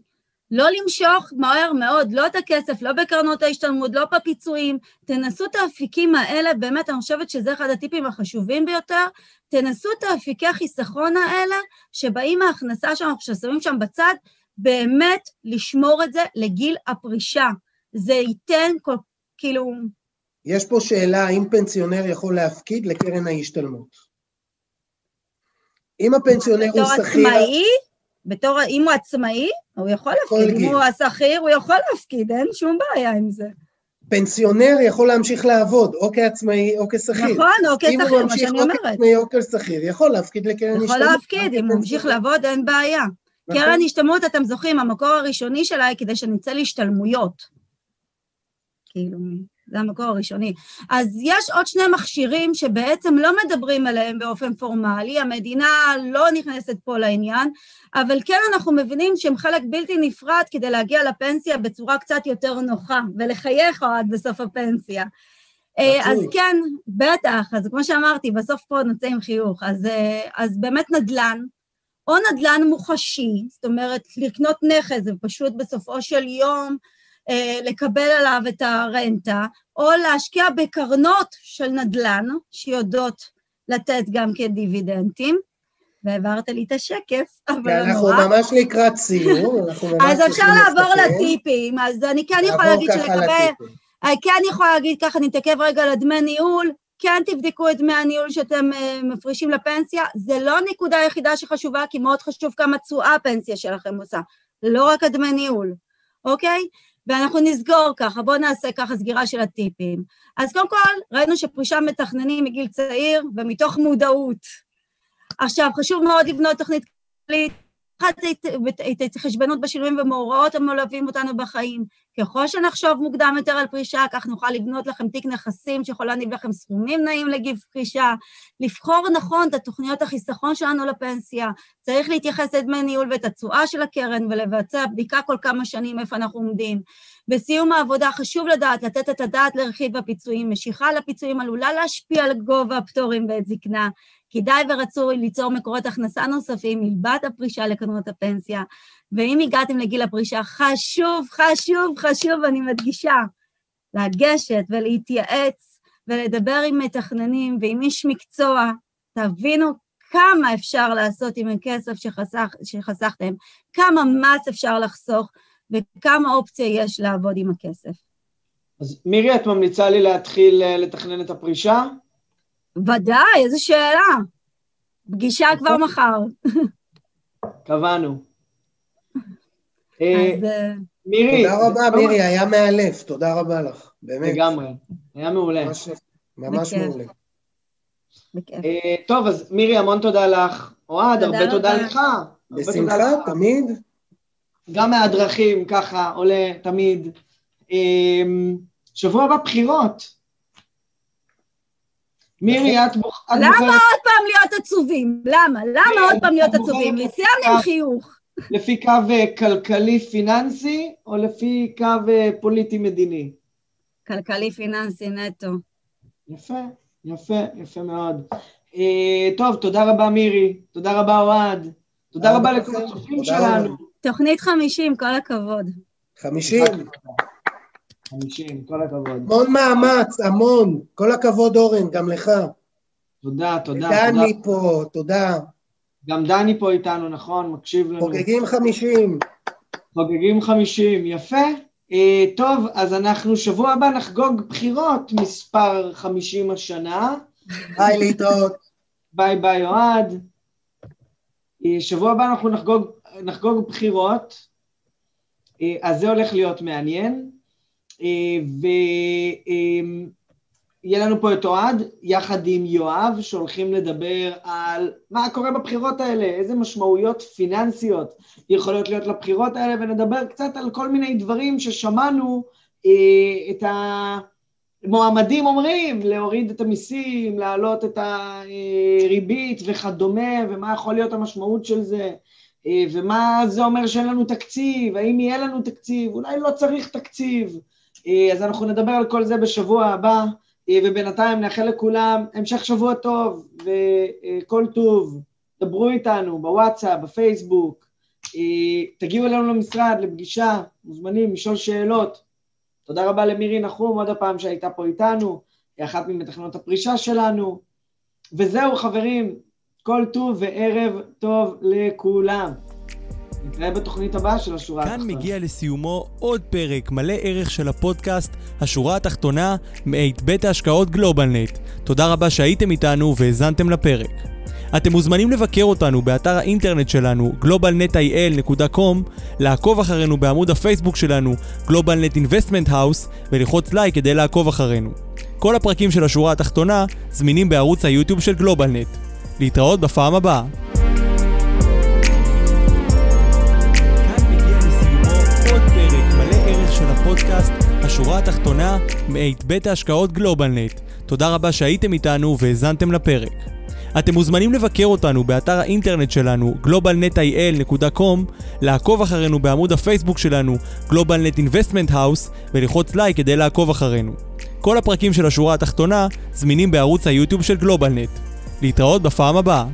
לא למשוך מהר מאוד, לא את הכסף, לא בקרנות ההשתלמות, לא בפיצויים. תנסו את האפיקים האלה, באמת, אני חושבת שזה אחד הטיפים החשובים ביותר. תנסו את האפיקי החיסכון האלה, שבאים מההכנסה שאנחנו שמים שם בצד, באמת לשמור את זה לגיל הפרישה. זה ייתן כל, כאילו... יש פה שאלה, האם פנסיונר יכול להפקיד לקרן ההשתלמות? אם הפנסיונר הוא שכיר... בתור עצמאי? בתור, אם הוא עצמאי, הוא יכול להפקיד, אם הוא השכיר, הוא יכול להפקיד, אין שום בעיה עם זה. פנסיונר יכול להמשיך לעבוד, או כעצמאי או כשכיר. נכון, או כשכיר, מה שאני אומרת. אם הוא ממשיך או כעצמאי או כשכיר, יכול להפקיד לקרן השתלמות. יכול להפקיד, אם הוא ממשיך לעבוד, אין בעיה. נכון. קרן השתלמות, אתם זוכרים, המקור הראשוני שלה היא כדי שנצא להשתלמויות. כאילו, זה המקור הראשוני. אז יש עוד שני מכשירים שבעצם לא מדברים עליהם באופן פורמלי, המדינה לא נכנסת פה לעניין, אבל כן אנחנו מבינים שהם חלק בלתי נפרד כדי להגיע לפנסיה בצורה קצת יותר נוחה, ולחייך עד בסוף הפנסיה. אה, אז כן, בטח, אז כמו שאמרתי, בסוף פה נצא עם חיוך. אז, אה, אז באמת נדל"ן, או נדל"ן מוחשי, זאת אומרת, לקנות נכס, זה פשוט בסופו של יום אה, לקבל עליו את הרנטה, או להשקיע בקרנות של נדל"ן, שיודעות לתת גם כדיבידנדים. והעברת לי את השקף, אבל לא נורא. אנחנו ממש לקראת סיום, אז אפשר לעבור לטיפים, אז אני כן יכולה להגיד שלגבי... אני כן יכולה להגיד ככה, נתעכב רגע על הדמי ניהול, כן תבדקו את דמי הניהול שאתם uh, מפרישים לפנסיה, זה לא הנקודה היחידה שחשובה, כי מאוד חשוב כמה תשואה הפנסיה שלכם עושה, לא רק הדמי ניהול, אוקיי? ואנחנו נסגור ככה, בואו נעשה ככה סגירה של הטיפים. אז קודם כל, ראינו שפרישה מתכננים מגיל צעיר ומתוך מודעות. עכשיו, חשוב מאוד לבנות תוכנית כללית, אחת את ההתחשבנות בשינויים ומאורעות המלווים אותנו בחיים. ככל שנחשוב מוקדם יותר על פרישה, כך נוכל לבנות לכם תיק נכסים שיכול להניב לכם סכומים נעים לגיל פרישה, לבחור נכון את התוכניות החיסכון שלנו לפנסיה, צריך להתייחס לדמי ניהול ואת התשואה של הקרן ולבצע בדיקה כל כמה שנים איפה אנחנו עומדים. בסיום העבודה חשוב לדעת, לתת את הדעת לרכיב הפיצויים. משיכה לפיצויים עלולה להשפיע על גובה הפטורים בעת זקנה. כדאי ורצוי ליצור מקורות הכנסה נוספים מלבד הפרישה לקרנות הפנסיה. ואם הגעתם לגיל הפרישה, חשוב, חשוב, חשוב, אני מדגישה, לגשת ולהתייעץ ולדבר עם מתכננים ועם איש מקצוע. תבינו כמה אפשר לעשות עם הכסף שחסך, שחסכתם, כמה מס אפשר לחסוך וכמה אופציה יש לעבוד עם הכסף. אז מירי, את ממליצה לי להתחיל אה, לתכנן את הפרישה? ודאי, איזו שאלה. פגישה כבר מחר. קבענו. אז, אה, מירי. תודה רבה, מירי, היה מאלף, תודה רבה לך, באמת. לגמרי, היה מעולה. ממש-. מעולה. אה, טוב, אז מירי, המון תודה לך. אוהד, תודה הרבה תודה. לך. בשמחה. תמיד. גם מהדרכים, ככה, עולה תמיד. אה, שבוע הבא בחירות. מירי, את בוח- את למה בוחרת עוד פעם להיות עצובים? למה? למה עוד פעם להיות עצובים? סיימנו עם חיוך. לפי קו אה, כלכלי-פיננסי, או לפי קו אה, פוליטי-מדיני? כלכלי פיננסי נטו. יפה, יפה, יפה מאוד. אה, טוב, תודה רבה מירי, תודה רבה אוהד, תודה רבה לכל הצופים שלנו. תוכנית 50, כל הכבוד. חמישים. 50, כל הכבוד. המון מאמץ, המון. כל הכבוד, אורן, גם לך. תודה, תודה, תודה. דני פה, תודה. גם דני פה איתנו, נכון? מקשיב לנו. חוגגים חמישים. חוגגים 50, יפה. אה, טוב, אז אנחנו שבוע הבא נחגוג בחירות מספר 50 השנה. ביי, להתראות. bye bye אוהד. אה, שבוע הבא אנחנו נחגוג, נחגוג בחירות, אה, אז זה הולך להיות מעניין. ויהיה לנו פה את אוהד, יחד עם יואב, שהולכים לדבר על מה קורה בבחירות האלה, איזה משמעויות פיננסיות יכולות להיות לבחירות האלה, ונדבר קצת על כל מיני דברים ששמענו אה, את המועמדים אומרים, להוריד את המיסים, להעלות את הריבית וכדומה, ומה יכול להיות המשמעות של זה. אה, ומה זה אומר שאין לנו תקציב, האם יהיה לנו תקציב, אולי לא צריך תקציב. אה, אז אנחנו נדבר על כל זה בשבוע הבא, אה, ובינתיים נאחל לכולם המשך שבוע טוב וכל טוב. דברו איתנו בוואטסאפ, בפייסבוק, תגיעו אלינו למשרד לפגישה, מוזמנים לשאול שאלות. תודה רבה למירי נחום עוד הפעם שהייתה פה איתנו, היא אחת ממתכננות הפרישה שלנו. וזהו חברים, כל טוב וערב טוב לכולם. נתראה בתוכנית הבאה של השורה כאן התחתונה. מגיע לסיומו עוד פרק מלא ערך של הפודקאסט השורה התחתונה מאת בית ההשקעות גלובלנט. תודה רבה שהייתם איתנו והאזנתם לפרק. אתם מוזמנים לבקר אותנו באתר האינטרנט שלנו globalnetil.com, לעקוב אחרינו בעמוד הפייסבוק שלנו GlobalNet Investment House וללחוץ לייק כדי לעקוב אחרינו. כל הפרקים של השורה התחתונה זמינים בערוץ היוטיוב של גלובלנט. להתראות בפעם הבאה. הפודקאסט השורה התחתונה מאת בית ההשקעות גלובלנט. תודה רבה שהייתם איתנו והאזנתם לפרק. אתם מוזמנים לבקר אותנו באתר האינטרנט שלנו globalnetil.com, לעקוב אחרינו בעמוד הפייסבוק שלנו GlobalNet Investment House וללחוץ לייק כדי לעקוב אחרינו. כל הפרקים של השורה התחתונה זמינים בערוץ היוטיוב של גלובלנט. להתראות בפעם הבאה.